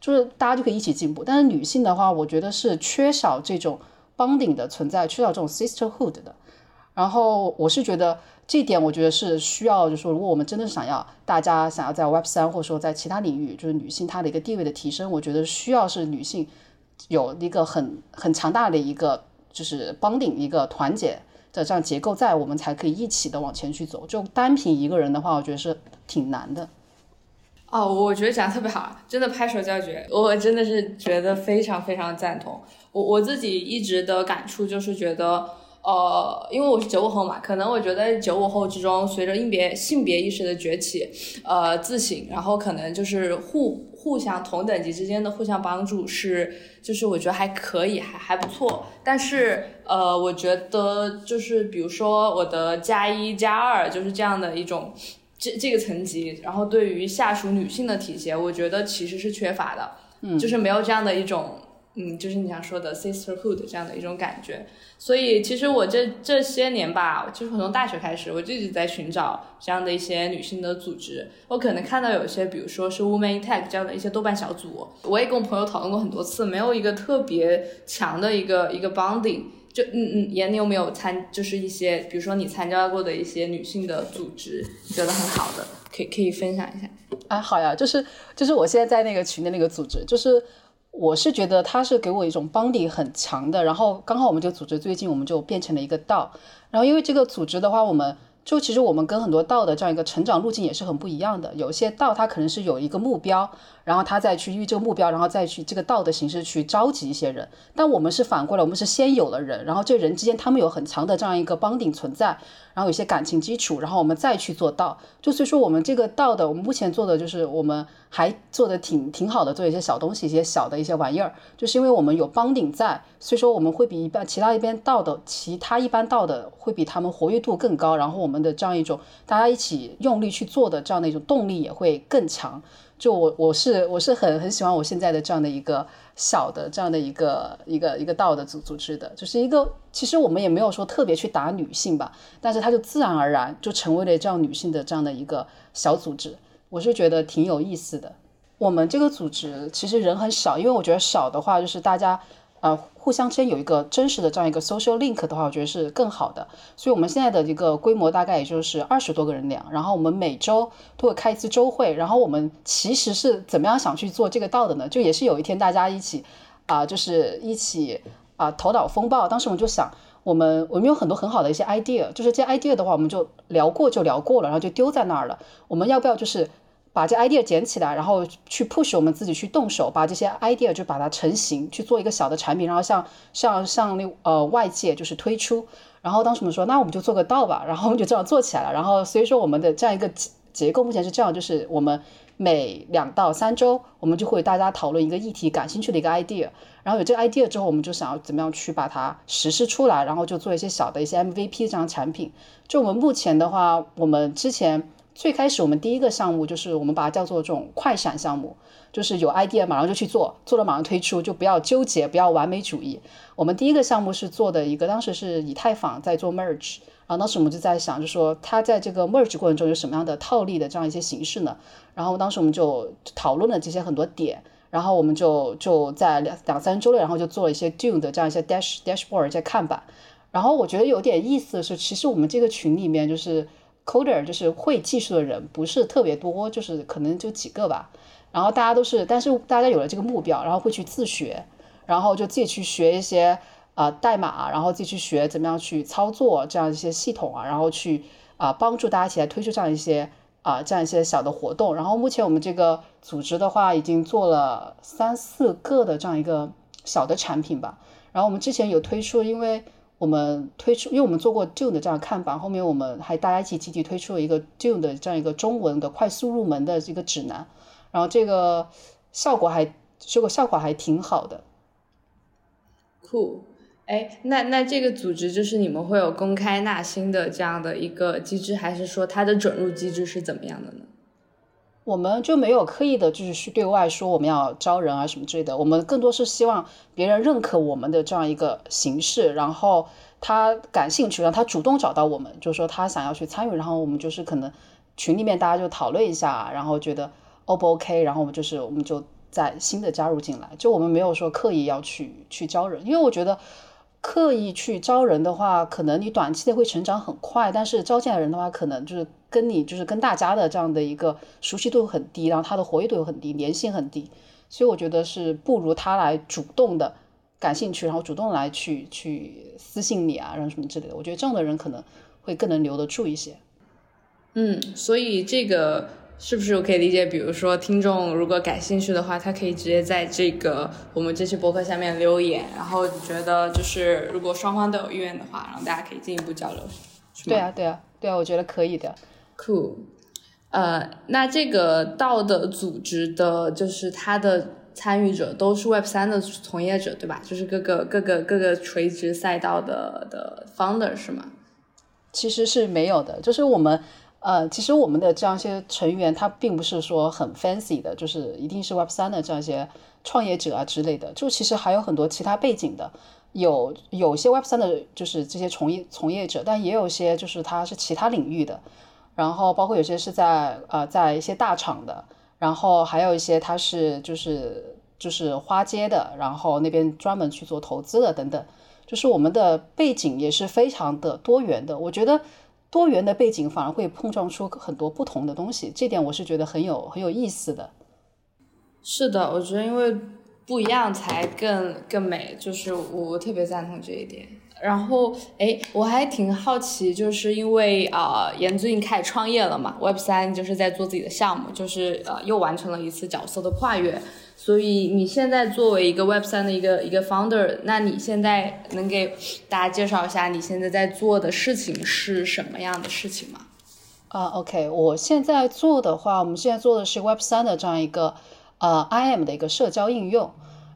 就是大家就可以一起进步。但是女性的话，我觉得是缺少这种 bonding 的存在，缺少这种 sisterhood 的。然后我是觉得这点，我觉得是需要，就是说，如果我们真的想要大家想要在 Web 三或者说在其他领域，就是女性她的一个地位的提升，我觉得需要是女性有一个很很强大的一个就是帮顶一个团结的这样结构在，我们才可以一起的往前去走。就单凭一个人的话，我觉得是挺难的。
哦，我觉得讲的特别好，真的拍手叫绝，我真的是觉得非常非常赞同。我我自己一直的感触就是觉得。呃，因为我是九五后嘛，可能我觉得九五后之中，随着性别性别意识的崛起，呃，自省，然后可能就是互互相同等级之间的互相帮助是，就是我觉得还可以，还还不错。但是呃，我觉得就是比如说我的加一加二就是这样的一种这这个层级，然后对于下属女性的体现，我觉得其实是缺乏的，嗯，就是没有这样的一种。嗯，就是你想说的 sisterhood 这样的一种感觉，所以其实我这这些年吧，就是从大学开始，我就一直在寻找这样的一些女性的组织。我可能看到有些，比如说是 Women Tech 这样的一些豆瓣小组，我也跟我朋友讨论过很多次，没有一个特别强的一个一个 bonding。就嗯嗯，严，你有没有参，就是一些，比如说你参加过的一些女性的组织，觉得很好的，可以可以分享一下。
啊，好呀，就是就是我现在在那个群的那个组织，就是。我是觉得他是给我一种帮底很强的，然后刚好我们这个组织最近我们就变成了一个道，然后因为这个组织的话，我们就其实我们跟很多道的这样一个成长路径也是很不一样的，有些道它可能是有一个目标。然后他再去遇这个目标，然后再去这个道的形式去召集一些人。但我们是反过来，我们是先有了人，然后这人之间他们有很强的这样一个帮顶存在，然后有些感情基础，然后我们再去做道。就所以说我们这个道的，我们目前做的就是我们还做的挺挺好的，做一些小东西，一些小的一些玩意儿，就是因为我们有帮顶在，所以说我们会比一般其他一边道的其他一般道的会比他们活跃度更高，然后我们的这样一种大家一起用力去做的这样的一种动力也会更强。就我我是我是很很喜欢我现在的这样的一个小的这样的一个一个一个道的组组织的，就是一个其实我们也没有说特别去打女性吧，但是它就自然而然就成为了这样女性的这样的一个小组织，我是觉得挺有意思的。我们这个组织其实人很少，因为我觉得少的话就是大家。呃，互相之间有一个真实的这样一个 social link 的话，我觉得是更好的。所以，我们现在的一个规模大概也就是二十多个人量。然后，我们每周都会开一次周会。然后，我们其实是怎么样想去做这个道的呢？就也是有一天大家一起啊，就是一起啊头脑风暴。当时我们就想，我们我们有很多很好的一些 idea，就是这 idea 的话，我们就聊过就聊过了，然后就丢在那儿了。我们要不要就是？把这 idea 捡起来，然后去 push 我们自己去动手，把这些 idea 就把它成型，去做一个小的产品，然后向向向那呃外界就是推出。然后当时我们说，那我们就做个道吧，然后我们就这样做起来了。然后所以说我们的这样一个结构目前是这样，就是我们每两到三周，我们就会大家讨论一个议题感兴趣的一个 idea，然后有这个 idea 之后，我们就想要怎么样去把它实施出来，然后就做一些小的一些 MVP 这样产品。就我们目前的话，我们之前。最开始我们第一个项目就是我们把它叫做这种快闪项目，就是有 idea 马上就去做，做了马上推出，就不要纠结，不要完美主义。我们第一个项目是做的一个，当时是以太坊在做 merge，然后当时我们就在想，就说它在这个 merge 过程中有什么样的套利的这样一些形式呢？然后当时我们就讨论了这些很多点，然后我们就就在两两三周内，然后就做了一些 Dune 的这样一些 dash dashboard 一些看板。然后我觉得有点意思的是，其实我们这个群里面就是。coder 就是会技术的人不是特别多，就是可能就几个吧。然后大家都是，但是大家有了这个目标，然后会去自学，然后就自己去学一些啊代码，然后自己去学怎么样去操作这样一些系统啊，然后去啊帮助大家一起来推出这样一些啊这样一些小的活动。然后目前我们这个组织的话，已经做了三四个的这样一个小的产品吧。然后我们之前有推出，因为。我们推出，因为我们做过 Dune 的这样看板，后面我们还大家一起集体推出了一个 Dune 的这样一个中文的快速入门的一个指南，然后这个效果还结果效果还挺好的。
酷，哎，那那这个组织就是你们会有公开纳新的这样的一个机制，还是说它的准入机制是怎么样的呢？
我们就没有刻意的，就是去对外说我们要招人啊什么之类的。我们更多是希望别人认可我们的这样一个形式，然后他感兴趣，让他主动找到我们，就说他想要去参与，然后我们就是可能群里面大家就讨论一下，然后觉得 O 不 OK，然后我们就是我们就在新的加入进来，就我们没有说刻意要去去招人，因为我觉得刻意去招人的话，可能你短期内会成长很快，但是招进来人的话，可能就是跟你就是跟大家的这样的一个熟悉度很低，然后他的活跃度又很低，粘性很低，所以我觉得是不如他来主动的。感兴趣，然后主动来去去私信你啊，然后什么之类的，我觉得这样的人可能会更能留得住一些。
嗯，所以这个是不是我可以理解？比如说，听众如果感兴趣的话，他可以直接在这个我们这期博客下面留言，然后觉得就是如果双方都有意愿的话，然后大家可以进一步交流。
对啊，对啊，对啊，我觉得可以的。
Cool。呃，那这个道的组织的，就是它的。参与者都是 Web 三的从业者，对吧？就是各个各个各个垂直赛道的的 founder 是吗？
其实是没有的，就是我们呃，其实我们的这样一些成员，他并不是说很 fancy 的，就是一定是 Web 三的这样一些创业者啊之类的。就其实还有很多其他背景的，有有些 Web 三的，就是这些从业从业者，但也有些就是他是其他领域的，然后包括有些是在呃在一些大厂的。然后还有一些他是就是就是花街的，然后那边专门去做投资的等等，就是我们的背景也是非常的多元的。我觉得多元的背景反而会碰撞出很多不同的东西，这点我是觉得很有很有意思的。
是的，我觉得因为不一样才更更美，就是我特别赞同这一点。然后，哎，我还挺好奇，就是因为啊，严最近开始创业了嘛，Web 三就是在做自己的项目，就是呃，又完成了一次角色的跨越。所以你现在作为一个 Web 三的一个一个 founder，那你现在能给大家介绍一下你现在在做的事情是什么样的事情吗？
啊，OK，我现在做的话，我们现在做的是 Web 三的这样一个呃 IM 的一个社交应用。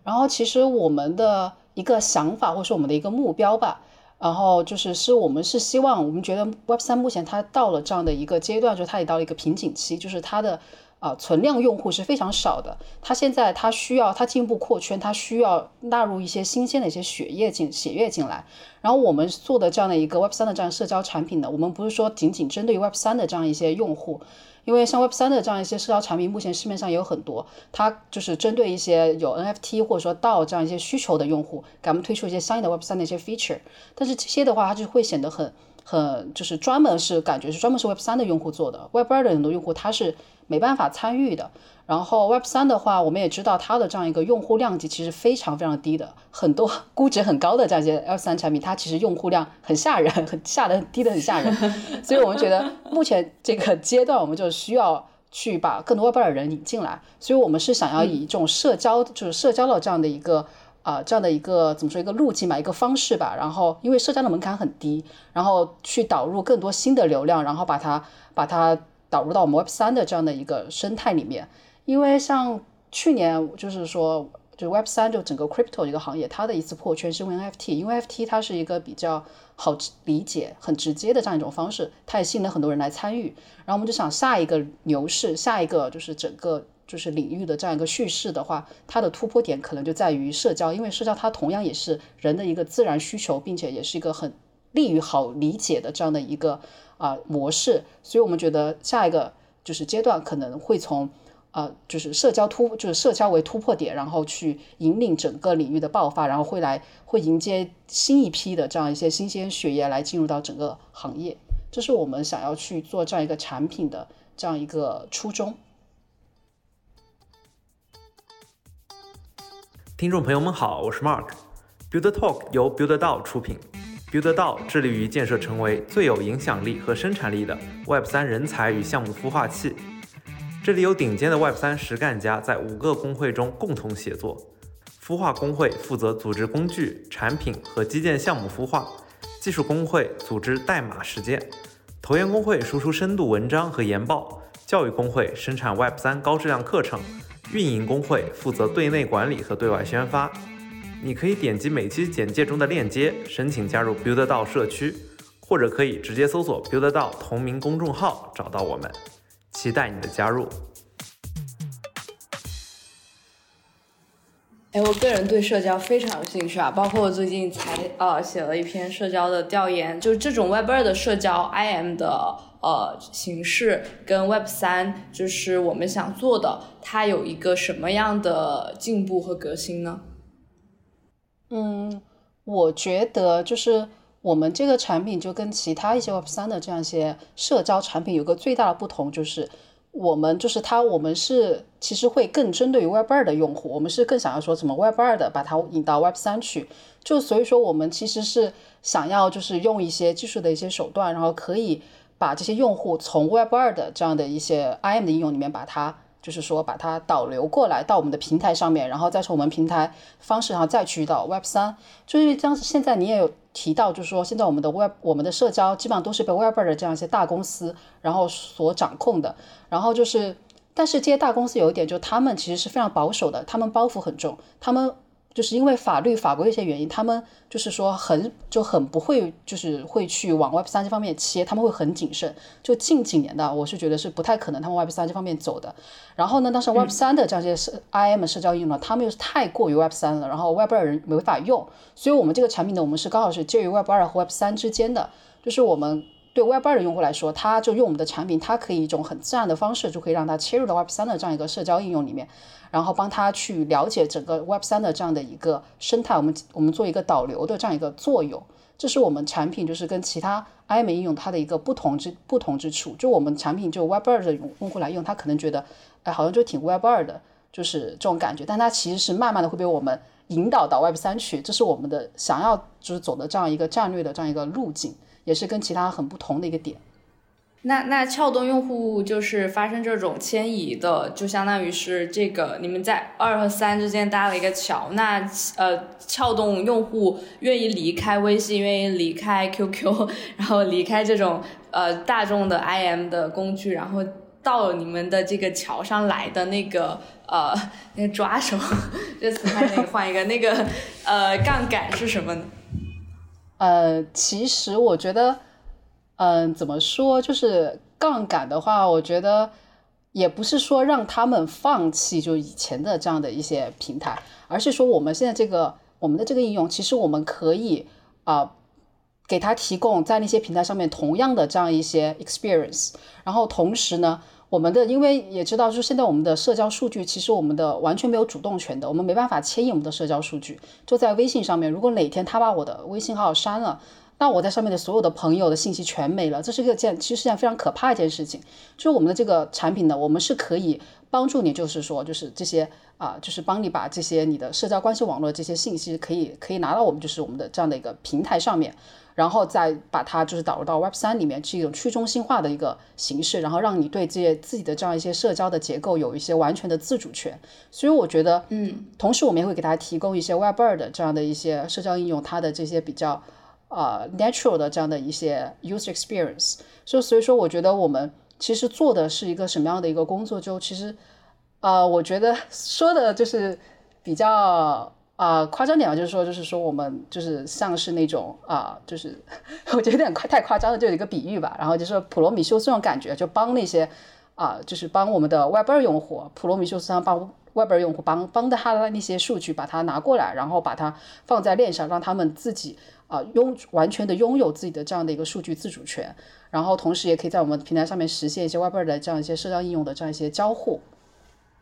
然后其实我们的。一个想法，或者说我们的一个目标吧，然后就是是我们是希望，我们觉得 Web 三目前它到了这样的一个阶段，就是它也到了一个瓶颈期，就是它的啊存量用户是非常少的，它现在它需要它进一步扩圈，它需要纳入一些新鲜的一些血液进血液进来，然后我们做的这样的一个 Web 三的这样社交产品呢，我们不是说仅仅针对 Web 三的这样一些用户。因为像 Web 三的这样一些社交产品，目前市面上也有很多，它就是针对一些有 NFT 或者说到这样一些需求的用户，给他们推出一些相应的 Web 三的一些 feature。但是这些的话，它就会显得很很就是专门是感觉是专门是 Web 三的用户做的，Web 二的很多用户他是没办法参与的。然后 Web 三的话，我们也知道它的这样一个用户量级其实非常非常低的，很多估值很高的这样一些 Web 三产品，它其实用户量很吓人，很吓得低的很吓人。所以我们觉得目前这个阶段，我们就需要去把更多 Web 二的人引进来。所以我们是想要以这种社交，就是社交的这样的一个啊这样的一个怎么说一个路径吧，一个方式吧。然后因为社交的门槛很低，然后去导入更多新的流量，然后把它把它导入到我们 Web 三的这样的一个生态里面。因为像去年就是说，就 Web 三就整个 crypto 一个行业，它的一次破圈是因为 NFT，因为 NFT 它是一个比较好理解、很直接的这样一种方式，它也吸引了很多人来参与。然后我们就想，下一个牛市，下一个就是整个就是领域的这样一个叙事的话，它的突破点可能就在于社交，因为社交它同样也是人的一个自然需求，并且也是一个很利于好理解的这样的一个啊模式。所以我们觉得下一个就是阶段可能会从。呃，就是社交突，就是社交为突破点，然后去引领整个领域的爆发，然后会来会迎接新一批的这样一些新鲜血液来进入到整个行业，这是我们想要去做这样一个产品的这样一个初衷。
听众朋友们好，我是 Mark，Build Talk 由 Build 道出品，Build 道致力于建设成为最有影响力和生产力的 Web 三人才与项目孵化器。这里有顶尖的 Web 三实干家在五个工会中共同协作，孵化工会负责组织工具、产品和基建项目孵化，技术工会组织代码实践，投研工会输出深度文章和研报，教育工会生产 Web 三高质量课程，运营工会负责对内管理和对外宣发。你可以点击每期简介中的链接申请加入 Build 道社区，或者可以直接搜索 Build 道同名公众号找到我们。期待你的加入。
哎，我个人对社交非常有兴趣啊，包括我最近才呃写了一篇社交的调研，就是这种 Web 二的社交 IM 的呃形式跟 Web 三就是我们想做的，它有一个什么样的进步和革新呢？
嗯，我觉得就是我们这个产品就跟其他一些 Web 三的这样一些社交产品有个最大的不同就是。我们就是它，我们是其实会更针对于 Web 二的用户，我们是更想要说什么 Web 二的，把它引到 Web 三去。就所以说，我们其实是想要就是用一些技术的一些手段，然后可以把这些用户从 Web 二的这样的一些 IM 的应用里面把它。就是说，把它导流过来到我们的平台上面，然后再从我们平台方式上再去到 Web 三。就是像现在你也有提到，就是说现在我们的 Web 我们的社交基本上都是被 Web 的这样一些大公司然后所掌控的。然后就是，但是这些大公司有一点，就是他们其实是非常保守的，他们包袱很重，他们。就是因为法律法规一些原因，他们就是说很就很不会，就是会去往 Web 三这方面切，他们会很谨慎。就近几年的，我是觉得是不太可能他们 Web 三这方面走的。然后呢，当时 Web 三的这样些社 IM 社交应用呢，他们又是太过于 Web 三了，然后 Web 二人没法用。所以我们这个产品呢，我们是刚好是介于 Web 二和 Web 三之间的，就是我们。对 Web 二的用户来说，他就用我们的产品，他可以一种很自然的方式，就可以让他切入到 Web 三的这样一个社交应用里面，然后帮他去了解整个 Web 三的这样的一个生态。我们我们做一个导流的这样一个作用，这是我们产品就是跟其他 IM 应用它的一个不同之不同之处。就我们产品就 Web 二的用用户来用，他可能觉得，哎，好像就挺 Web 二的，就是这种感觉。但它其实是慢慢的会被我们引导到 Web 三去，这是我们的想要就是走的这样一个战略的这样一个路径，也是跟其他很不同的一个点。
那那撬动用户就是发生这种迁移的，就相当于是这个你们在二和三之间搭了一个桥。那呃，撬动用户愿意离开微信，愿意离开 QQ，然后离开这种呃大众的 IM 的工具，然后到你们的这个桥上来的那个呃那个抓手，这词还得换一个，那个呃杠杆是什么呢？
呃，其实我觉得。嗯，怎么说？就是杠杆的话，我觉得也不是说让他们放弃就以前的这样的一些平台，而是说我们现在这个我们的这个应用，其实我们可以啊给他提供在那些平台上面同样的这样一些 experience。然后同时呢，我们的因为也知道，就是现在我们的社交数据，其实我们的完全没有主动权的，我们没办法牵引我们的社交数据，就在微信上面。如果哪天他把我的微信号删了。那我在上面的所有的朋友的信息全没了，这是个件，其实是件非常可怕一件事情。就是我们的这个产品呢，我们是可以帮助你，就是说，就是这些啊，就是帮你把这些你的社交关系网络这些信息可以可以拿到我们就是我们的这样的一个平台上面，然后再把它就是导入到 Web 三里面，是一种去中心化的一个形式，然后让你对这些自己的这样一些社交的结构有一些完全的自主权。所以我觉得，
嗯，
同时我们也会给大家提供一些 Web 二的这样的一些社交应用，它的这些比较。呃，natural 的这样的一些 user experience，就所以说，我觉得我们其实做的是一个什么样的一个工作？就其实，呃，我觉得说的就是比较啊夸张点啊，就是说，就是说我们就是像是那种啊，就是 我觉得有点夸太夸张了，就有一个比喻吧。然后就是普罗米修斯那种感觉，就帮那些啊，就是帮我们的 Web 二用户，普罗米修斯上帮 Web 二用户帮帮的他的那些数据，把它拿过来，然后把它放在链上，让他们自己。啊，拥完全的拥有自己的这样的一个数据自主权，然后同时也可以在我们平台上面实现一些 Web 二的这样一些社交应用的这样一些交互。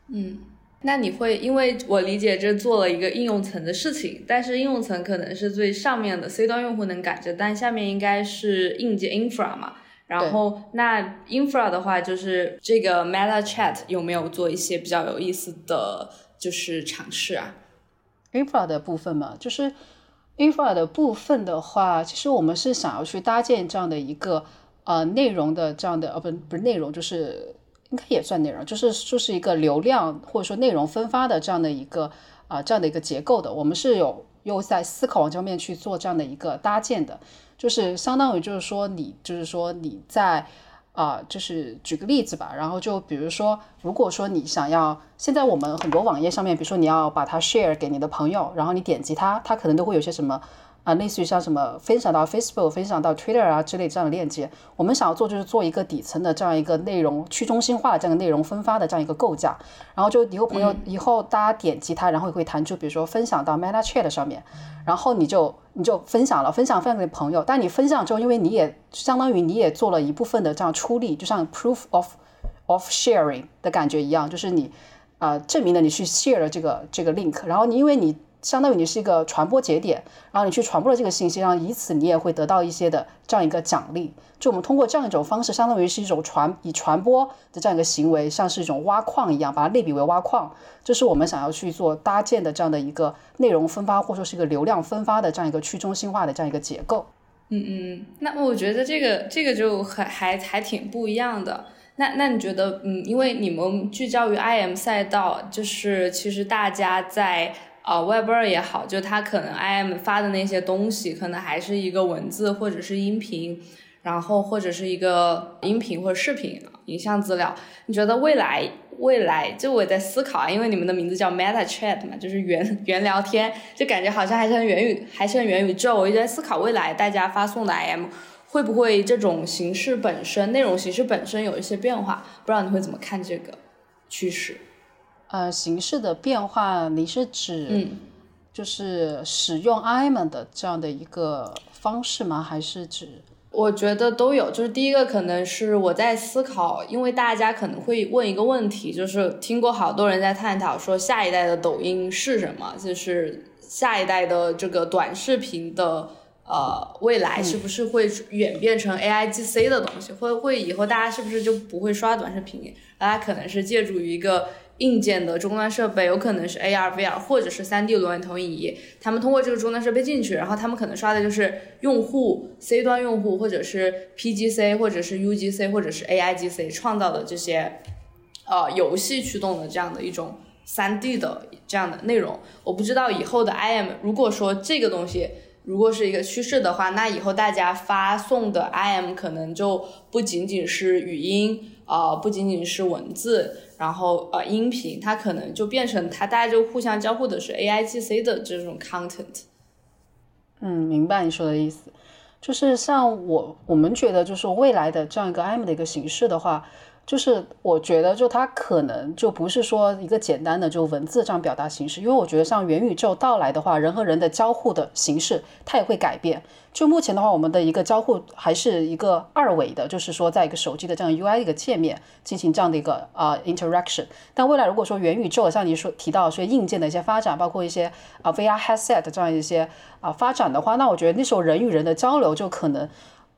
嗯，那你会因为我理解这做了一个应用层的事情，但是应用层可能是最上面的 C 端用户能感知，但下面应该是硬件 infra 嘛。然后那 infra 的话，就是这个 Meta Chat 有没有做一些比较有意思的就是尝试啊
？infra 的部分嘛，就是。infra 的部分的话，其实我们是想要去搭建这样的一个呃内容的这样的呃不不是内容，就是应该也算内容，就是就是一个流量或者说内容分发的这样的一个啊这样的一个结构的。我们是有又在思考往这方面去做这样的一个搭建的，就是相当于就是说你就是说你在。啊，就是举个例子吧，然后就比如说，如果说你想要，现在我们很多网页上面，比如说你要把它 share 给你的朋友，然后你点击它，它可能都会有些什么啊，类似于像什么分享到 Facebook、分享到 Twitter 啊之类这样的链接，我们想要做就是做一个底层的这样一个内容去中心化的这样一个内容分发的这样一个构架，然后就以后朋友以后大家点击它，然后会弹出，比如说分享到 Meta Chat 上面，然后你就你就分享了，分享分享给朋友，但你分享之后，因为你也相当于你也做了一部分的这样出力，就像 Proof of of Sharing 的感觉一样，就是你啊证明了你去 share 了这个这个 link，然后你因为你。相当于你是一个传播节点，然后你去传播了这个信息，然后以此你也会得到一些的这样一个奖励。就我们通过这样一种方式，相当于是一种传以传播的这样一个行为，像是一种挖矿一样，把它类比为挖矿，这是我们想要去做搭建的这样的一个内容分发，或者说是一个流量分发的这样一个去中心化的这样一个结构。
嗯嗯，那我觉得这个这个就还还还挺不一样的。那那你觉得，嗯，因为你们聚焦于 IM 赛道，就是其实大家在。啊，Web 二也好，就它可能 IM 发的那些东西，可能还是一个文字或者是音频，然后或者是一个音频或者视频影像资料。你觉得未来未来，就我也在思考啊，因为你们的名字叫 Meta Chat 嘛，就是元元聊天，就感觉好像还像元宇，还是很元宇宙。我一直在思考未来大家发送的 IM 会不会这种形式本身，内容形式本身有一些变化，不知道你会怎么看这个趋势？
呃，形式的变化，你是指，就是使用 IM 的这样的一个方式吗？还是指？
我觉得都有。就是第一个，可能是我在思考，因为大家可能会问一个问题，就是听过好多人在探讨说，下一代的抖音是什么？就是下一代的这个短视频的呃未来是不是会演变成 AIGC 的东西？会会以后大家是不是就不会刷短视频？大家可能是借助于一个。硬件的终端设备有可能是 AR、VR 或者是 3D 裸眼投影仪，他们通过这个终端设备进去，然后他们可能刷的就是用户 C 端用户，或者是 PGC，或者是 UGC，或者是 AIGC 创造的这些呃游戏驱动的这样的一种 3D 的这样的内容。我不知道以后的 IM，如果说这个东西如果是一个趋势的话，那以后大家发送的 IM 可能就不仅仅是语音，呃，不仅仅是文字。然后呃，音频它可能就变成它，大家就互相交互的是 AIGC 的这种 content。
嗯，明白你说的意思，就是像我我们觉得，就是未来的这样一个 M 的一个形式的话。就是我觉得，就它可能就不是说一个简单的就文字这样表达形式，因为我觉得像元宇宙到来的话，人和人的交互的形式它也会改变。就目前的话，我们的一个交互还是一个二维的，就是说在一个手机的这样 UI 一个界面进行这样的一个啊 interaction。但未来如果说元宇宙，像你说提到说硬件的一些发展，包括一些啊 VR headset 这样一些啊发展的话，那我觉得那时候人与人的交流就可能。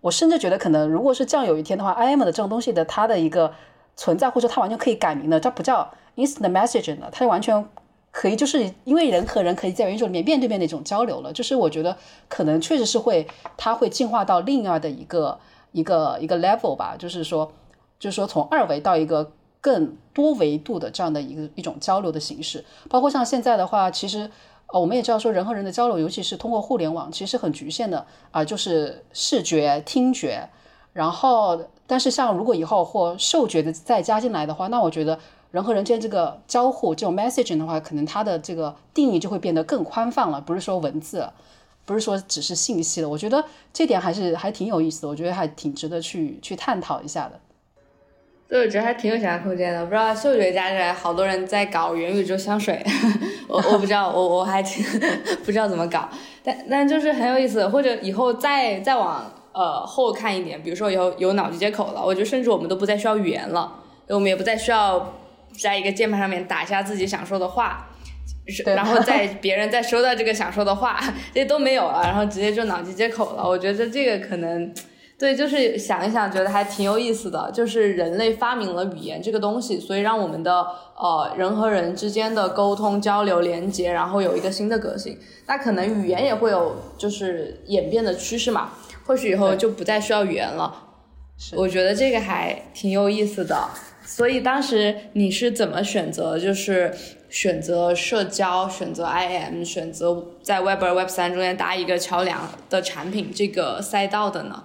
我甚至觉得，可能如果是这样，有一天的话，IM 的这种东西的它的一个存在，或者它完全可以改名的，它不叫 instant messaging 了，它完全可以就是因为人和人可以在元宇宙里面面对面的一种交流了。就是我觉得可能确实是会，它会进化到另外的一个一个一个 level 吧。就是说，就是说从二维到一个更多维度的这样的一个一种交流的形式。包括像现在的话，其实。啊，我们也知道说人和人的交流，尤其是通过互联网，其实很局限的啊，就是视觉、听觉。然后，但是像如果以后或嗅觉的再加进来的话，那我觉得人和人之间这个交互这种 messaging 的话，可能它的这个定义就会变得更宽泛了，不是说文字，不是说只是信息了。我觉得这点还是还挺有意思的，我觉得还挺值得去去探讨一下的。
对，我觉得还挺有想象空间的。不知道嗅觉加起来，好多人在搞元宇宙香水，我我不知道，我我还挺 不知道怎么搞。但但就是很有意思，或者以后再再往呃后看一点，比如说以后有脑机接口了，我觉得甚至我们都不再需要语言了，我们也不再需要在一个键盘上面打下自己想说的话，然后在别人再收到这个想说的话，这些都没有了，然后直接就脑机接口了。我觉得这个可能。对，就是想一想，觉得还挺有意思的。就是人类发明了语言这个东西，所以让我们的呃人和人之间的沟通、交流、连接，然后有一个新的革新。那可能语言也会有就是演变的趋势嘛？或许以后就不再需要语言了。我觉得这个还挺有意思的。所以当时你是怎么选择？就是选择社交、选择 IM、选择在 Web 二、Web 三中间搭一个桥梁的产品这个赛道的呢？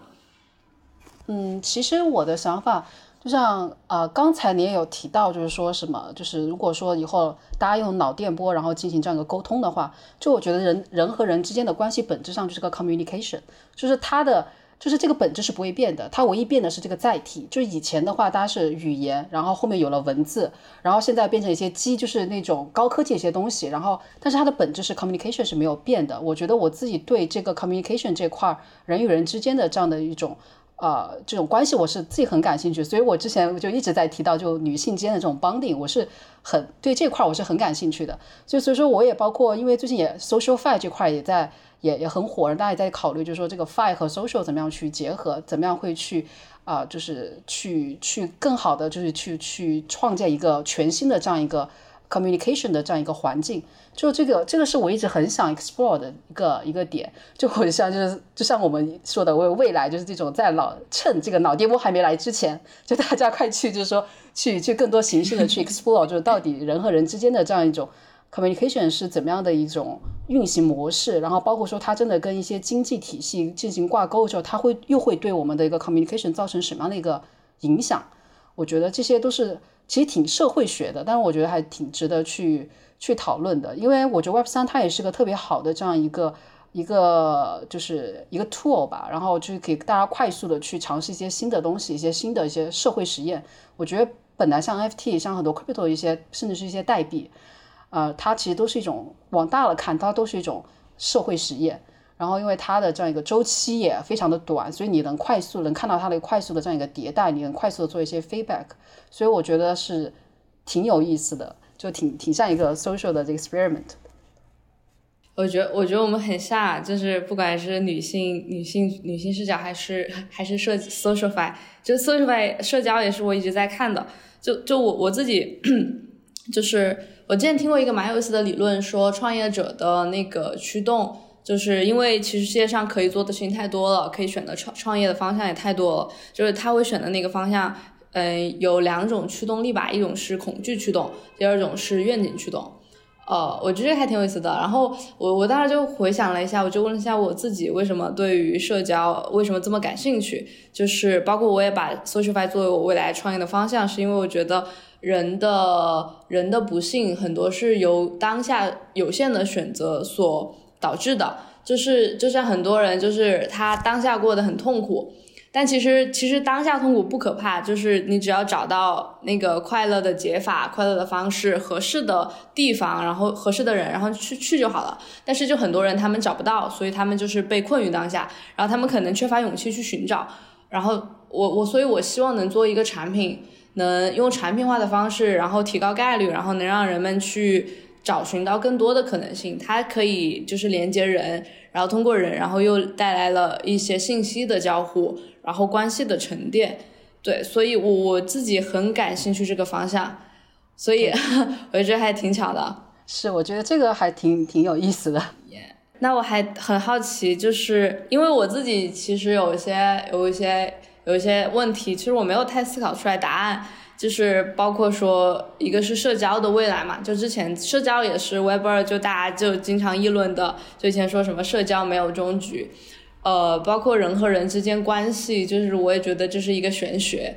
嗯，其实我的想法就像呃，刚才你也有提到，就是说什么，就是如果说以后大家用脑电波，然后进行这样一个沟通的话，就我觉得人人和人之间的关系本质上就是个 communication，就是它的就是这个本质是不会变的，它唯一变的是这个载体。就是以前的话，大家是语言，然后后面有了文字，然后现在变成一些机，就是那种高科技一些东西，然后但是它的本质是 communication 是没有变的。我觉得我自己对这个 communication 这块人与人之间的这样的一种。呃，这种关系我是自己很感兴趣，所以我之前就一直在提到，就女性间的这种 bonding，我是很对这块我是很感兴趣的。所以所以说我也包括，因为最近也 social fi 这块也在也也很火，大家也在考虑，就是说这个 fi 和 social 怎么样去结合，怎么样会去啊，就是去去更好的就是去去创建一个全新的这样一个。Communication 的这样一个环境，就这个这个是我一直很想 explore 的一个一个点，就我像就是就像我们说的，为未来就是这种在脑趁这个脑电波还没来之前，就大家快去就是说去去更多形式的去 explore，就是到底人和人之间的这样一种 communication 是怎么样的一种运行模式，然后包括说它真的跟一些经济体系进行挂钩之后，它会又会对我们的一个 communication 造成什么样的一个影响？我觉得这些都是。其实挺社会学的，但是我觉得还挺值得去去讨论的，因为我觉得 Web 三它也是个特别好的这样一个一个就是一个 tool 吧，然后就是给大家快速的去尝试一些新的东西，一些新的一些社会实验。我觉得本来像 NFT，像很多 crypto 一些，甚至是一些代币，呃，它其实都是一种往大了看，它都是一种社会实验。然后，因为它的这样一个周期也非常的短，所以你能快速能看到它的快速的这样一个迭代，你能快速的做一些 feedback，所以我觉得是挺有意思的，就挺挺像一个 social 的这个 experiment。
我觉得，我觉得我们很像，就是不管是女性、女性、女性视角，还是还是社 socialify，就 socialify 社交也是我一直在看的。就就我我自己，就是我之前听过一个蛮有意思的理论，说创业者的那个驱动。就是因为其实世界上可以做的事情太多了，可以选择创创业的方向也太多了。就是他会选的那个方向，嗯，有两种驱动力吧，一种是恐惧驱动，第二种是愿景驱动。呃，我觉得还挺有意思的。然后我我当时就回想了一下，我就问了一下我自己，为什么对于社交为什么这么感兴趣？就是包括我也把 socialify 作为我未来创业的方向，是因为我觉得人的人的不幸很多是由当下有限的选择所。导致的，就是就像很多人，就是他当下过得很痛苦，但其实其实当下痛苦不可怕，就是你只要找到那个快乐的解法、快乐的方式、合适的地方，然后合适的人，然后去去就好了。但是就很多人他们找不到，所以他们就是被困于当下，然后他们可能缺乏勇气去寻找。然后我我所以，我希望能做一个产品，能用产品化的方式，然后提高概率，然后能让人们去。找寻到更多的可能性，它可以就是连接人，然后通过人，然后又带来了一些信息的交互，然后关系的沉淀。对，所以我我自己很感兴趣这个方向，所以 我觉得还挺巧的。
是，我觉得这个还挺挺有意思的。
那我还很好奇，就是因为我自己其实有一些有一些有一些问题，其实我没有太思考出来答案。就是包括说，一个是社交的未来嘛，就之前社交也是 Web 二，就大家就经常议论的，就以前说什么社交没有终局，呃，包括人和人之间关系，就是我也觉得这是一个玄学，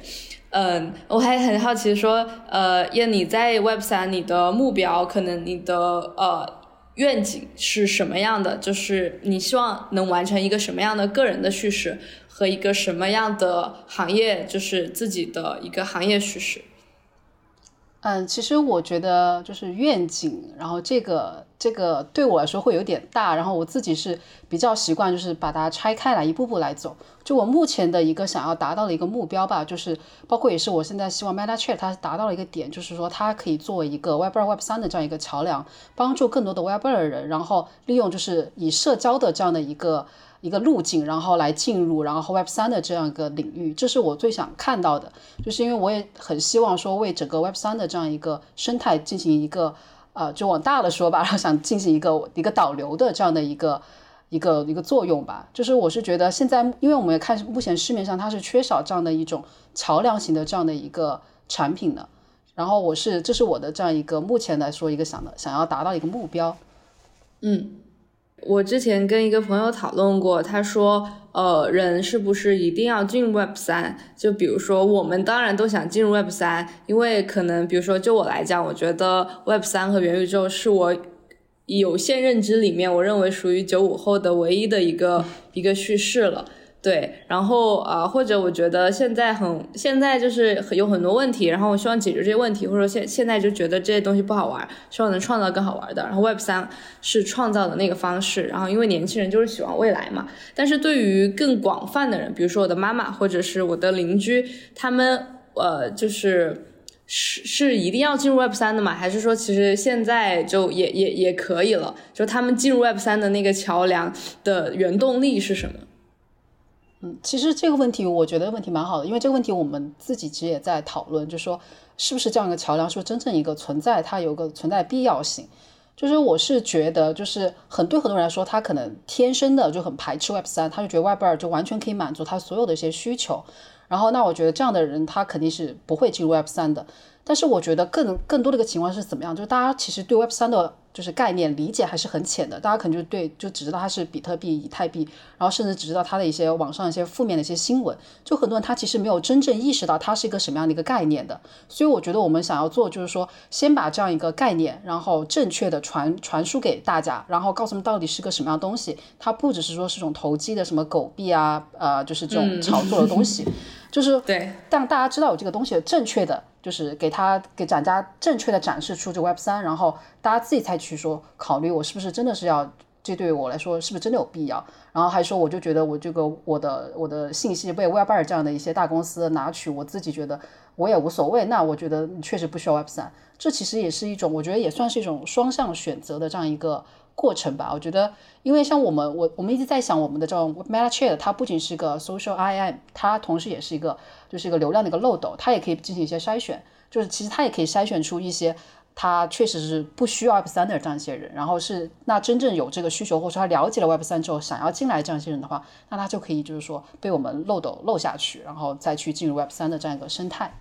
嗯，我还很好奇说，呃，叶你在 Web 三，你的目标可能你的呃愿景是什么样的？就是你希望能完成一个什么样的个人的叙事？和一个什么样的行业，就是自己的一个行业趋势。
嗯，其实我觉得就是愿景，然后这个这个对我来说会有点大，然后我自己是比较习惯，就是把它拆开来一步步来走。就我目前的一个想要达到的一个目标吧，就是包括也是我现在希望 Meta Chat 它达到了一个点，就是说它可以作为一个 Web 二 Web 三的这样一个桥梁，帮助更多的 Web 二的人，然后利用就是以社交的这样的一个。一个路径，然后来进入，然后 Web 三的这样一个领域，这是我最想看到的。就是因为我也很希望说，为整个 Web 三的这样一个生态进行一个，呃，就往大了说吧，然后想进行一个一个导流的这样的一个一个一个作用吧。就是我是觉得现在，因为我们看目前市面上它是缺少这样的一种桥梁型的这样的一个产品的。然后我是，这是我的这样一个目前来说一个想的想要达到一个目标。
嗯。我之前跟一个朋友讨论过，他说，呃，人是不是一定要进入 Web 三？就比如说，我们当然都想进入 Web 三，因为可能，比如说，就我来讲，我觉得 Web 三和元宇宙是我有限认知里面，我认为属于九五后的唯一的一个一个叙事了。对，然后啊，或者我觉得现在很现在就是有很多问题，然后我希望解决这些问题，或者现现在就觉得这些东西不好玩，希望能创造更好玩的。然后 Web 三是创造的那个方式，然后因为年轻人就是喜欢未来嘛。但是对于更广泛的人，比如说我的妈妈或者是我的邻居，他们呃就是是是一定要进入 Web 三的嘛？还是说其实现在就也也也可以了？就他们进入 Web 三的那个桥梁的原动力是什么？
嗯，其实这个问题我觉得问题蛮好的，因为这个问题我们自己其实也在讨论，就是说是不是这样一个桥梁，是不是真正一个存在，它有个存在必要性。就是我是觉得，就是很对很多人来说，他可能天生的就很排斥 Web 三，他就觉得 Web 二就完全可以满足他所有的一些需求。然后那我觉得这样的人他肯定是不会进入 Web 三的。但是我觉得更更多的一个情况是怎么样？就是大家其实对 Web 三的。就是概念理解还是很浅的，大家可能就对就只知道它是比特币、以太币，然后甚至只知道它的一些网上一些负面的一些新闻，就很多人他其实没有真正意识到它是一个什么样的一个概念的。所以我觉得我们想要做就是说，先把这样一个概念，然后正确的传传输给大家，然后告诉他们到底是个什么样的东西。它不只是说是种投机的什么狗币啊，呃，就是这种炒作的东西，就是
对，
让大家知道有这个东西的正确的。就是给他给展家正确的展示出这 Web 三，然后大家自己才去说考虑我是不是真的是要这对于我来说是不是真的有必要？然后还说我就觉得我这个我的我的信息被 Web 二这样的一些大公司拿取，我自己觉得我也无所谓。那我觉得你确实不需要 Web 三，这其实也是一种我觉得也算是一种双向选择的这样一个。过程吧，我觉得，因为像我们，我我们一直在想，我们的这种 Meta Chat，它不仅是一个 social IM，它同时也是一个，就是一个流量的一个漏斗，它也可以进行一些筛选，就是其实它也可以筛选出一些，它确实是不需要 Web 三的这样一些人，然后是那真正有这个需求，或者说他了解了 Web 三之后想要进来这样一些人的话，那他就可以就是说被我们漏斗漏下去，然后再去进入 Web 三的这样一个生态。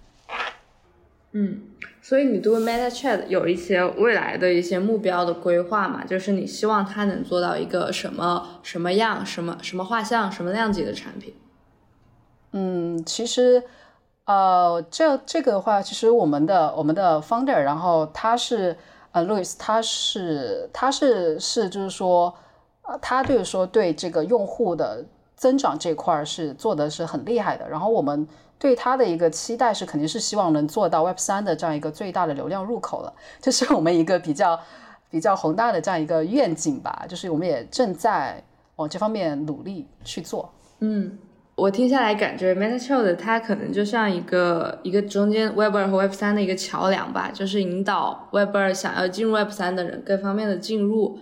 嗯，所以你对 Meta Chat 有一些未来的一些目标的规划嘛？就是你希望它能做到一个什么什么样、什么什么画像、什么量级的产品？
嗯，其实，呃，这这个的话，其实我们的我们的 founder，然后他是呃，Louis，他是他是是就是说，呃，他就是说对这个用户的增长这块是做的是很厉害的，然后我们。对他的一个期待是，肯定是希望能做到 Web 三的这样一个最大的流量入口了，这是我们一个比较比较宏大的这样一个愿景吧。就是我们也正在往这方面努力去做。
嗯，我听下来感觉 Meta c h o 的它可能就像一个一个中间 Web 二和 Web 三的一个桥梁吧，就是引导 Web 二想要进入 Web 三的人各方面的进入。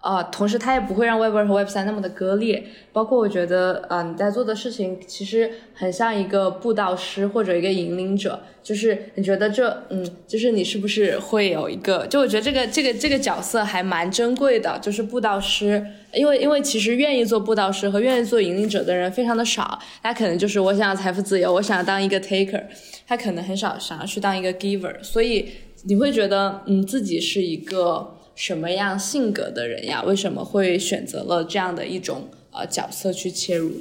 啊，同时它也不会让 Web 二和 Web 三那么的割裂。包括我觉得，啊，你在做的事情其实很像一个布道师或者一个引领者。就是你觉得这，嗯，就是你是不是会有一个？就我觉得这个这个这个角色还蛮珍贵的，就是布道师。因为因为其实愿意做布道师和愿意做引领者的人非常的少。他可能就是我想要财富自由，我想要当一个 taker，他可能很少想要去当一个 giver。所以你会觉得，嗯，自己是一个。什么样性格的人呀？为什么会选择了这样的一种呃角色去切入？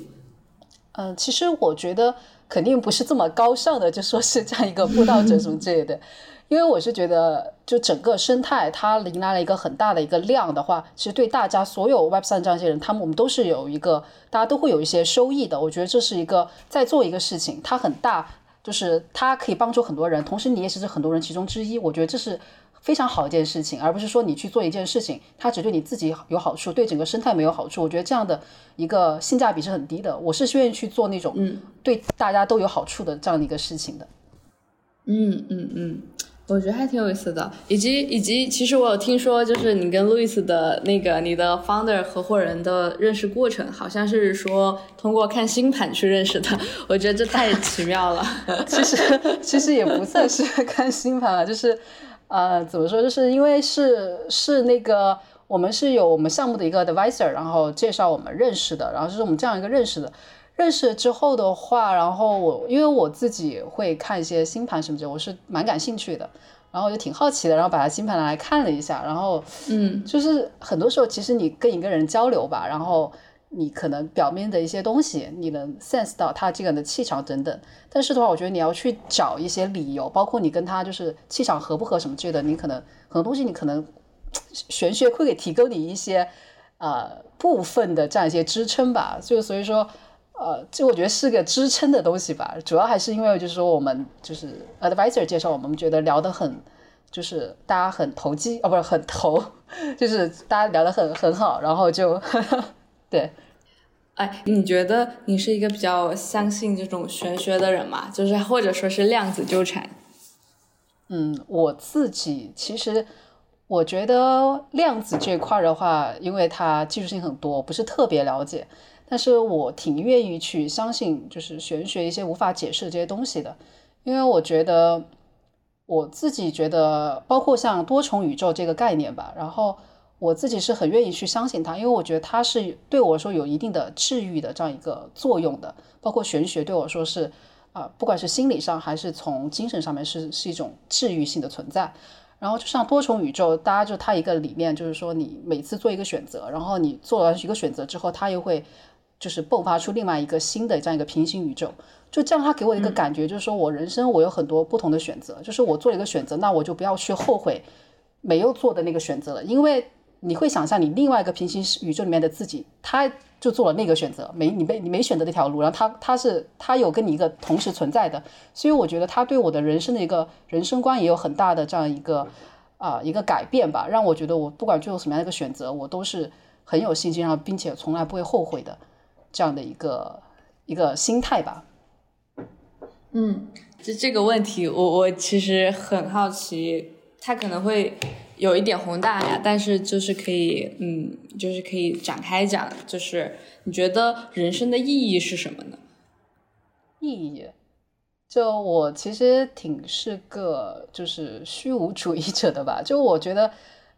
嗯，其实我觉得肯定不是这么高尚的，就说是这样一个布道者什么之类的。因为我是觉得，就整个生态它迎来了一个很大的一个量的话，其实对大家所有 Web 三这样一些人，他们我们都是有一个大家都会有一些收益的。我觉得这是一个在做一个事情，它很大，就是它可以帮助很多人，同时你也是这很多人其中之一。我觉得这是。非常好一件事情，而不是说你去做一件事情，它只对你自己有好处，对整个生态没有好处。我觉得这样的一个性价比是很低的。我是愿意去做那种嗯对大家都有好处的这样的一个事情的。
嗯嗯嗯，我觉得还挺有意思的。以及以及，其实我有听说，就是你跟路易斯的那个你的 founder 合伙人的认识过程，好像是说通过看星盘去认识的。我觉得这太奇妙了。
其实其实也不算是看星盘了，就是。呃，怎么说？就是因为是是那个我们是有我们项目的一个 advisor，然后介绍我们认识的，然后就是我们这样一个认识的。认识之后的话，然后我因为我自己会看一些星盘什么的，我是蛮感兴趣的。然后我就挺好奇的，然后把他星盘拿来看了一下，然后
嗯，
就是很多时候其实你跟一个人交流吧，然后你可能表面的一些东西你能 sense 到他这个人的气场等等，但是的话，我觉得你要去找一些理由，包括你跟他就是气场合不合什么之类的，你可能很多东西你可能 玄学会给提供你一些呃部分的这样一些支撑吧，就所以说。呃，这我觉得是个支撑的东西吧，主要还是因为就是说我们就是 advisor 介绍，我们觉得聊得很，就是大家很投机哦，不是很投，就是大家聊得很很好，然后就 对。
哎，你觉得你是一个比较相信这种玄学的人吗？就是或者说是量子纠缠？
嗯，我自己其实我觉得量子这块的话，因为它技术性很多，不是特别了解。但是我挺愿意去相信，就是玄学一些无法解释的这些东西的，因为我觉得我自己觉得，包括像多重宇宙这个概念吧，然后我自己是很愿意去相信它，因为我觉得它是对我说有一定的治愈的这样一个作用的，包括玄学对我说是啊，不管是心理上还是从精神上面是是一种治愈性的存在。然后就像多重宇宙，大家就它一个理念就是说，你每次做一个选择，然后你做完一个选择之后，它又会。就是迸发出另外一个新的这样一个平行宇宙，就这样，他给我一个感觉，就是说我人生我有很多不同的选择，就是我做了一个选择，那我就不要去后悔没有做的那个选择了，因为你会想象你另外一个平行宇宙里面的自己，他就做了那个选择，没你没你没选择那条路，然后他他是他有跟你一个同时存在的，所以我觉得他对我的人生的一个人生观也有很大的这样一个啊一个改变吧，让我觉得我不管最后什么样的一个选择，我都是很有信心，然后并且从来不会后悔的。这样的一个一个心态吧。
嗯，这这个问题，我我其实很好奇，他可能会有一点宏大呀，但是就是可以，嗯，就是可以展开讲，就是你觉得人生的意义是什么呢？
意义，就我其实挺是个就是虚无主义者的吧，就我觉得。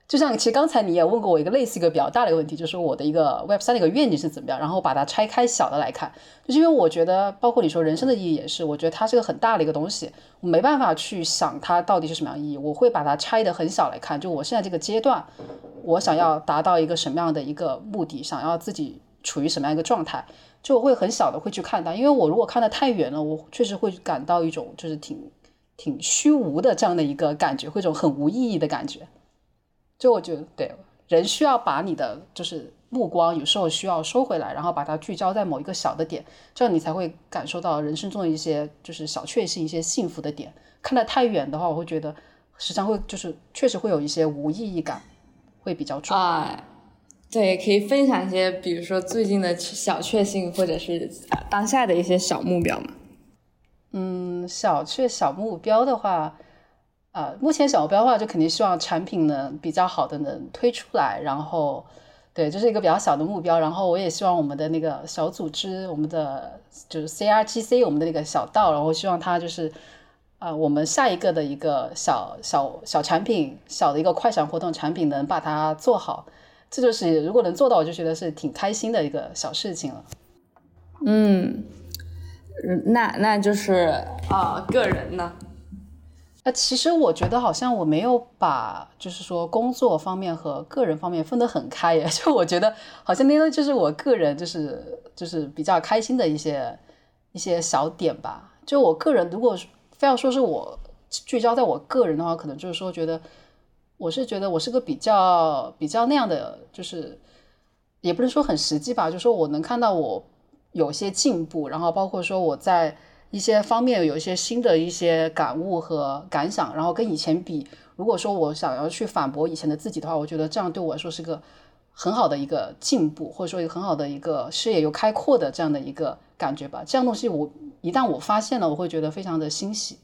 就像其实刚才你也问过我一个类似一个比较大的一个问题，就是我的一个 Web 三的一个愿景是怎么样，然后把它拆开小的来看，就是因为我觉得，包括你说人生的意义也是，我觉得它是个很大的一个东西，我没办法去想它到底是什么样意义，我会把它拆的很小来看，就我现在这个阶段，我想要达到一个什么样的一个目的，想要自己处于什么样一个状态，就我会很小的会去看它，因为我如果看的太远了，我确实会感到一种就是挺挺虚无的这样的一个感觉，会一种很无意义的感觉。就我觉得，对人需要把你的就是目光，有时候需要收回来，然后把它聚焦在某一个小的点，这样你才会感受到人生中的一些就是小确幸、一些幸福的点。看得太远的话，我会觉得时常会就是确实会有一些无意义感，会比较重。
啊，对，可以分享一些，比如说最近的小确幸，或者是当下的一些小目标吗？
嗯，小确小目标的话。啊，目前小目标的话，就肯定希望产品能比较好的能推出来，然后，对，这是一个比较小的目标。然后我也希望我们的那个小组织，我们的就是 CRTC，我们的那个小道，然后希望它就是，啊，我们下一个的一个小小小产品，小的一个快闪活动产品能把它做好，这就是如果能做到，我就觉得是挺开心的一个小事情了。
嗯，那那就是啊，个人呢？
其实我觉得好像我没有把就是说工作方面和个人方面分得很开耶，就我觉得好像那个就是我个人就是就是比较开心的一些一些小点吧。就我个人如果非要说是我聚焦在我个人的话，可能就是说觉得我是觉得我是个比较比较那样的，就是也不能说很实际吧，就是说我能看到我有些进步，然后包括说我在。一些方面有一些新的一些感悟和感想，然后跟以前比，如果说我想要去反驳以前的自己的话，我觉得这样对我来说是个很好的一个进步，或者说一个很好的一个视野又开阔的这样的一个感觉吧。这样东西我一旦我发现了，我会觉得非常的欣喜。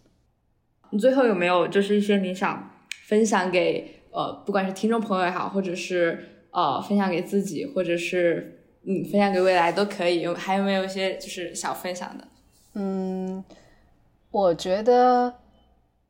你最后有没有就是一些你想分享给呃，不管是听众朋友也好，或者是呃分享给自己，或者是嗯分享给未来都可以。有还有没有一些就是想分享的？
嗯，我觉得，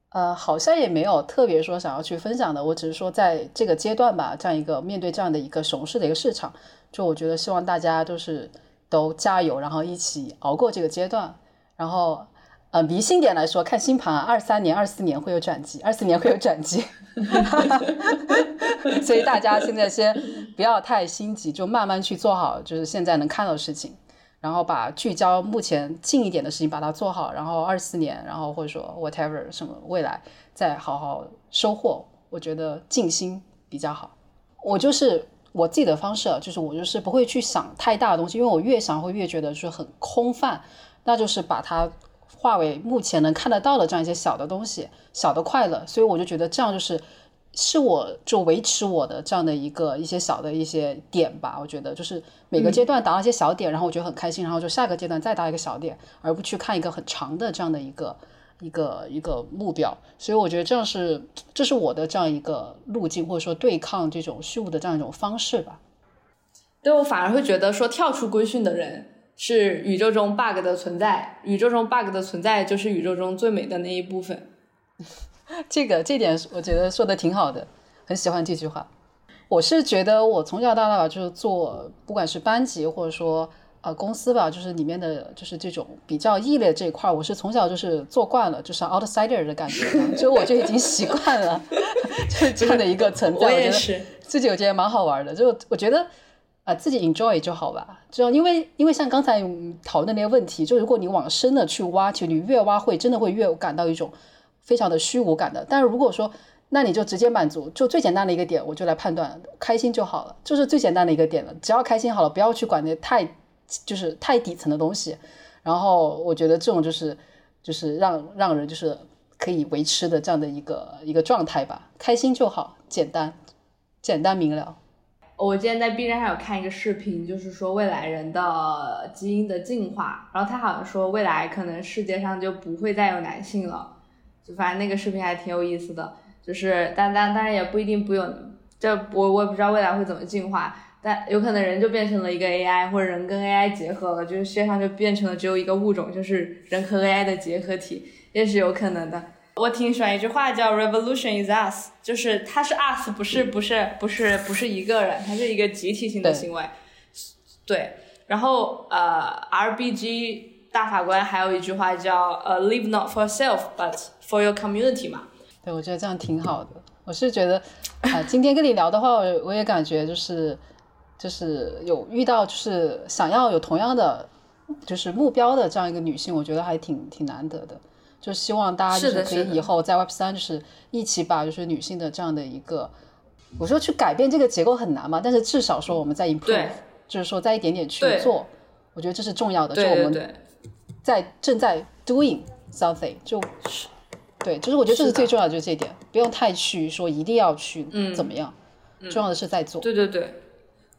呃，好像也没有特别说想要去分享的。我只是说，在这个阶段吧，这样一个面对这样的一个熊市的一个市场，就我觉得希望大家都是都加油，然后一起熬过这个阶段。然后，呃迷信点来说，看星盘，二三年、二四年会有转机，二四年会有转机。所以大家现在先不要太心急，就慢慢去做好，就是现在能看到的事情，然后把聚焦目前近一点的事情把它做好，然后二四年，然后或者说 whatever 什么未来再好好收获。我觉得静心比较好。我就是我自己的方式，就是我就是不会去想太大的东西，因为我越想会越觉得是很空泛，那就是把它。化为目前能看得到的这样一些小的东西，小的快乐，所以我就觉得这样就是是我就维持我的这样的一个一些小的一些点吧。我觉得就是每个阶段达到一些小点，然后我觉得很开心，然后就下个阶段再达一个小点，而不去看一个很长的这样的一个一个一个目标。所以我觉得这样是这是我的这样一个路径，或者说对抗这种虚无的这样一种方式吧。
对我反而会觉得说跳出规训的人。是宇宙中 bug 的存在，宇宙中 bug 的存在就是宇宙中最美的那一部分。
这个这点我觉得说的挺好的，很喜欢这句话。我是觉得我从小到大就是做，不管是班级或者说呃公司吧，就是里面的就是这种比较异类这一块，我是从小就是做惯了，就是 outsider 的感觉，就我就已经习惯了，就是这样的一个存在。我
也是，
自己我觉得蛮好玩的，就我觉得。啊，自己 enjoy 就好吧。就因为因为像刚才讨论那些问题，就如果你往深的去挖，其实你越挖会真的会越感到一种非常的虚无感的。但是如果说，那你就直接满足，就最简单的一个点，我就来判断开心就好了，就是最简单的一个点了。只要开心好了，不要去管那太就是太底层的东西。然后我觉得这种就是就是让让人就是可以维持的这样的一个一个状态吧，开心就好，简单简单明了。
我今天在 B 站上有看一个视频，就是说未来人的基因的进化，然后他好像说未来可能世界上就不会再有男性了，就反正那个视频还挺有意思的，就是但但当然也不一定不用，这我我也不知道未来会怎么进化，但有可能人就变成了一个 AI，或者人跟 AI 结合了，就是世界上就变成了只有一个物种，就是人和 AI 的结合体，也是有可能的。我挺喜欢一句话叫 “Revolution is us”，就是它是 us，不是不是不是不是一个人，它是一个集体性的行为。对，然后呃，RBG 大法官还有一句话叫呃，“Live not for self, but for your community” 嘛。
对，我觉得这样挺好的。我是觉得啊，今天跟你聊的话，我我也感觉就是就是有遇到就是想要有同样的就是目标的这样一个女性，我觉得还挺挺难得的。就希望大家就是可以以后在 Web 三就是一起把就是女性的这样的一个，我说去改变这个结构很难嘛，但是至少说我们在 improve，就是说在一点点去做，我觉得这是重要的。就我们在正在 doing something，就对，就是我觉得这是最重要的，就是这一点，不用太去说一定要去怎么样，重要的是在做。
对对对。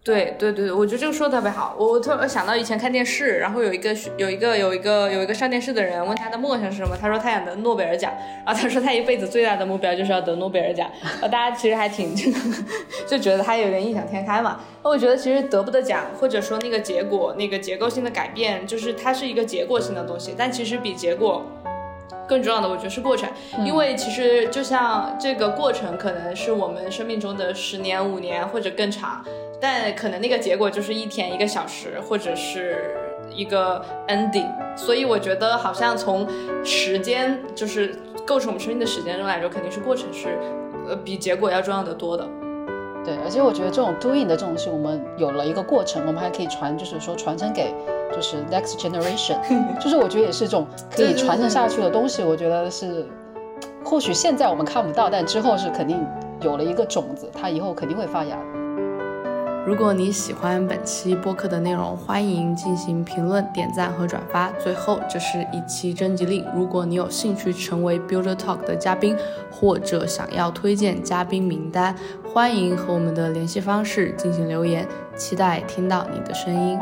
对对对，我觉得这个说的特别好。我突然想到以前看电视，然后有一个有一个有一个有一个上电视的人问他的梦想是什么，他说他想得诺贝尔奖。然后他说他一辈子最大的目标就是要得诺贝尔奖。呃，大家其实还挺 就觉得他有点异想天开嘛。那我觉得其实得不得奖，或者说那个结果那个结构性的改变，就是它是一个结果性的东西。但其实比结果更重要的，我觉得是过程。因为其实就像这个过程，可能是我们生命中的十年、五年或者更长。但可能那个结果就是一天一个小时，或者是一个 ending，所以我觉得好像从时间就是构成我们生命的时间中来说，肯定是过程是呃比结果要重要的多的。
对，而且我觉得这种 doing 的这种东西，我们有了一个过程，我们还可以传，就是说传承给就是 next generation，就是我觉得也是一种可以传承下去的东西。我觉得是，或许现在我们看不到，但之后是肯定有了一个种子，它以后肯定会发芽。
如果你喜欢本期播客的内容，欢迎进行评论、点赞和转发。最后，这是一期征集令，如果你有兴趣成为 Builder Talk 的嘉宾，或者想要推荐嘉宾名单，欢迎和我们的联系方式进行留言，期待听到你的声音。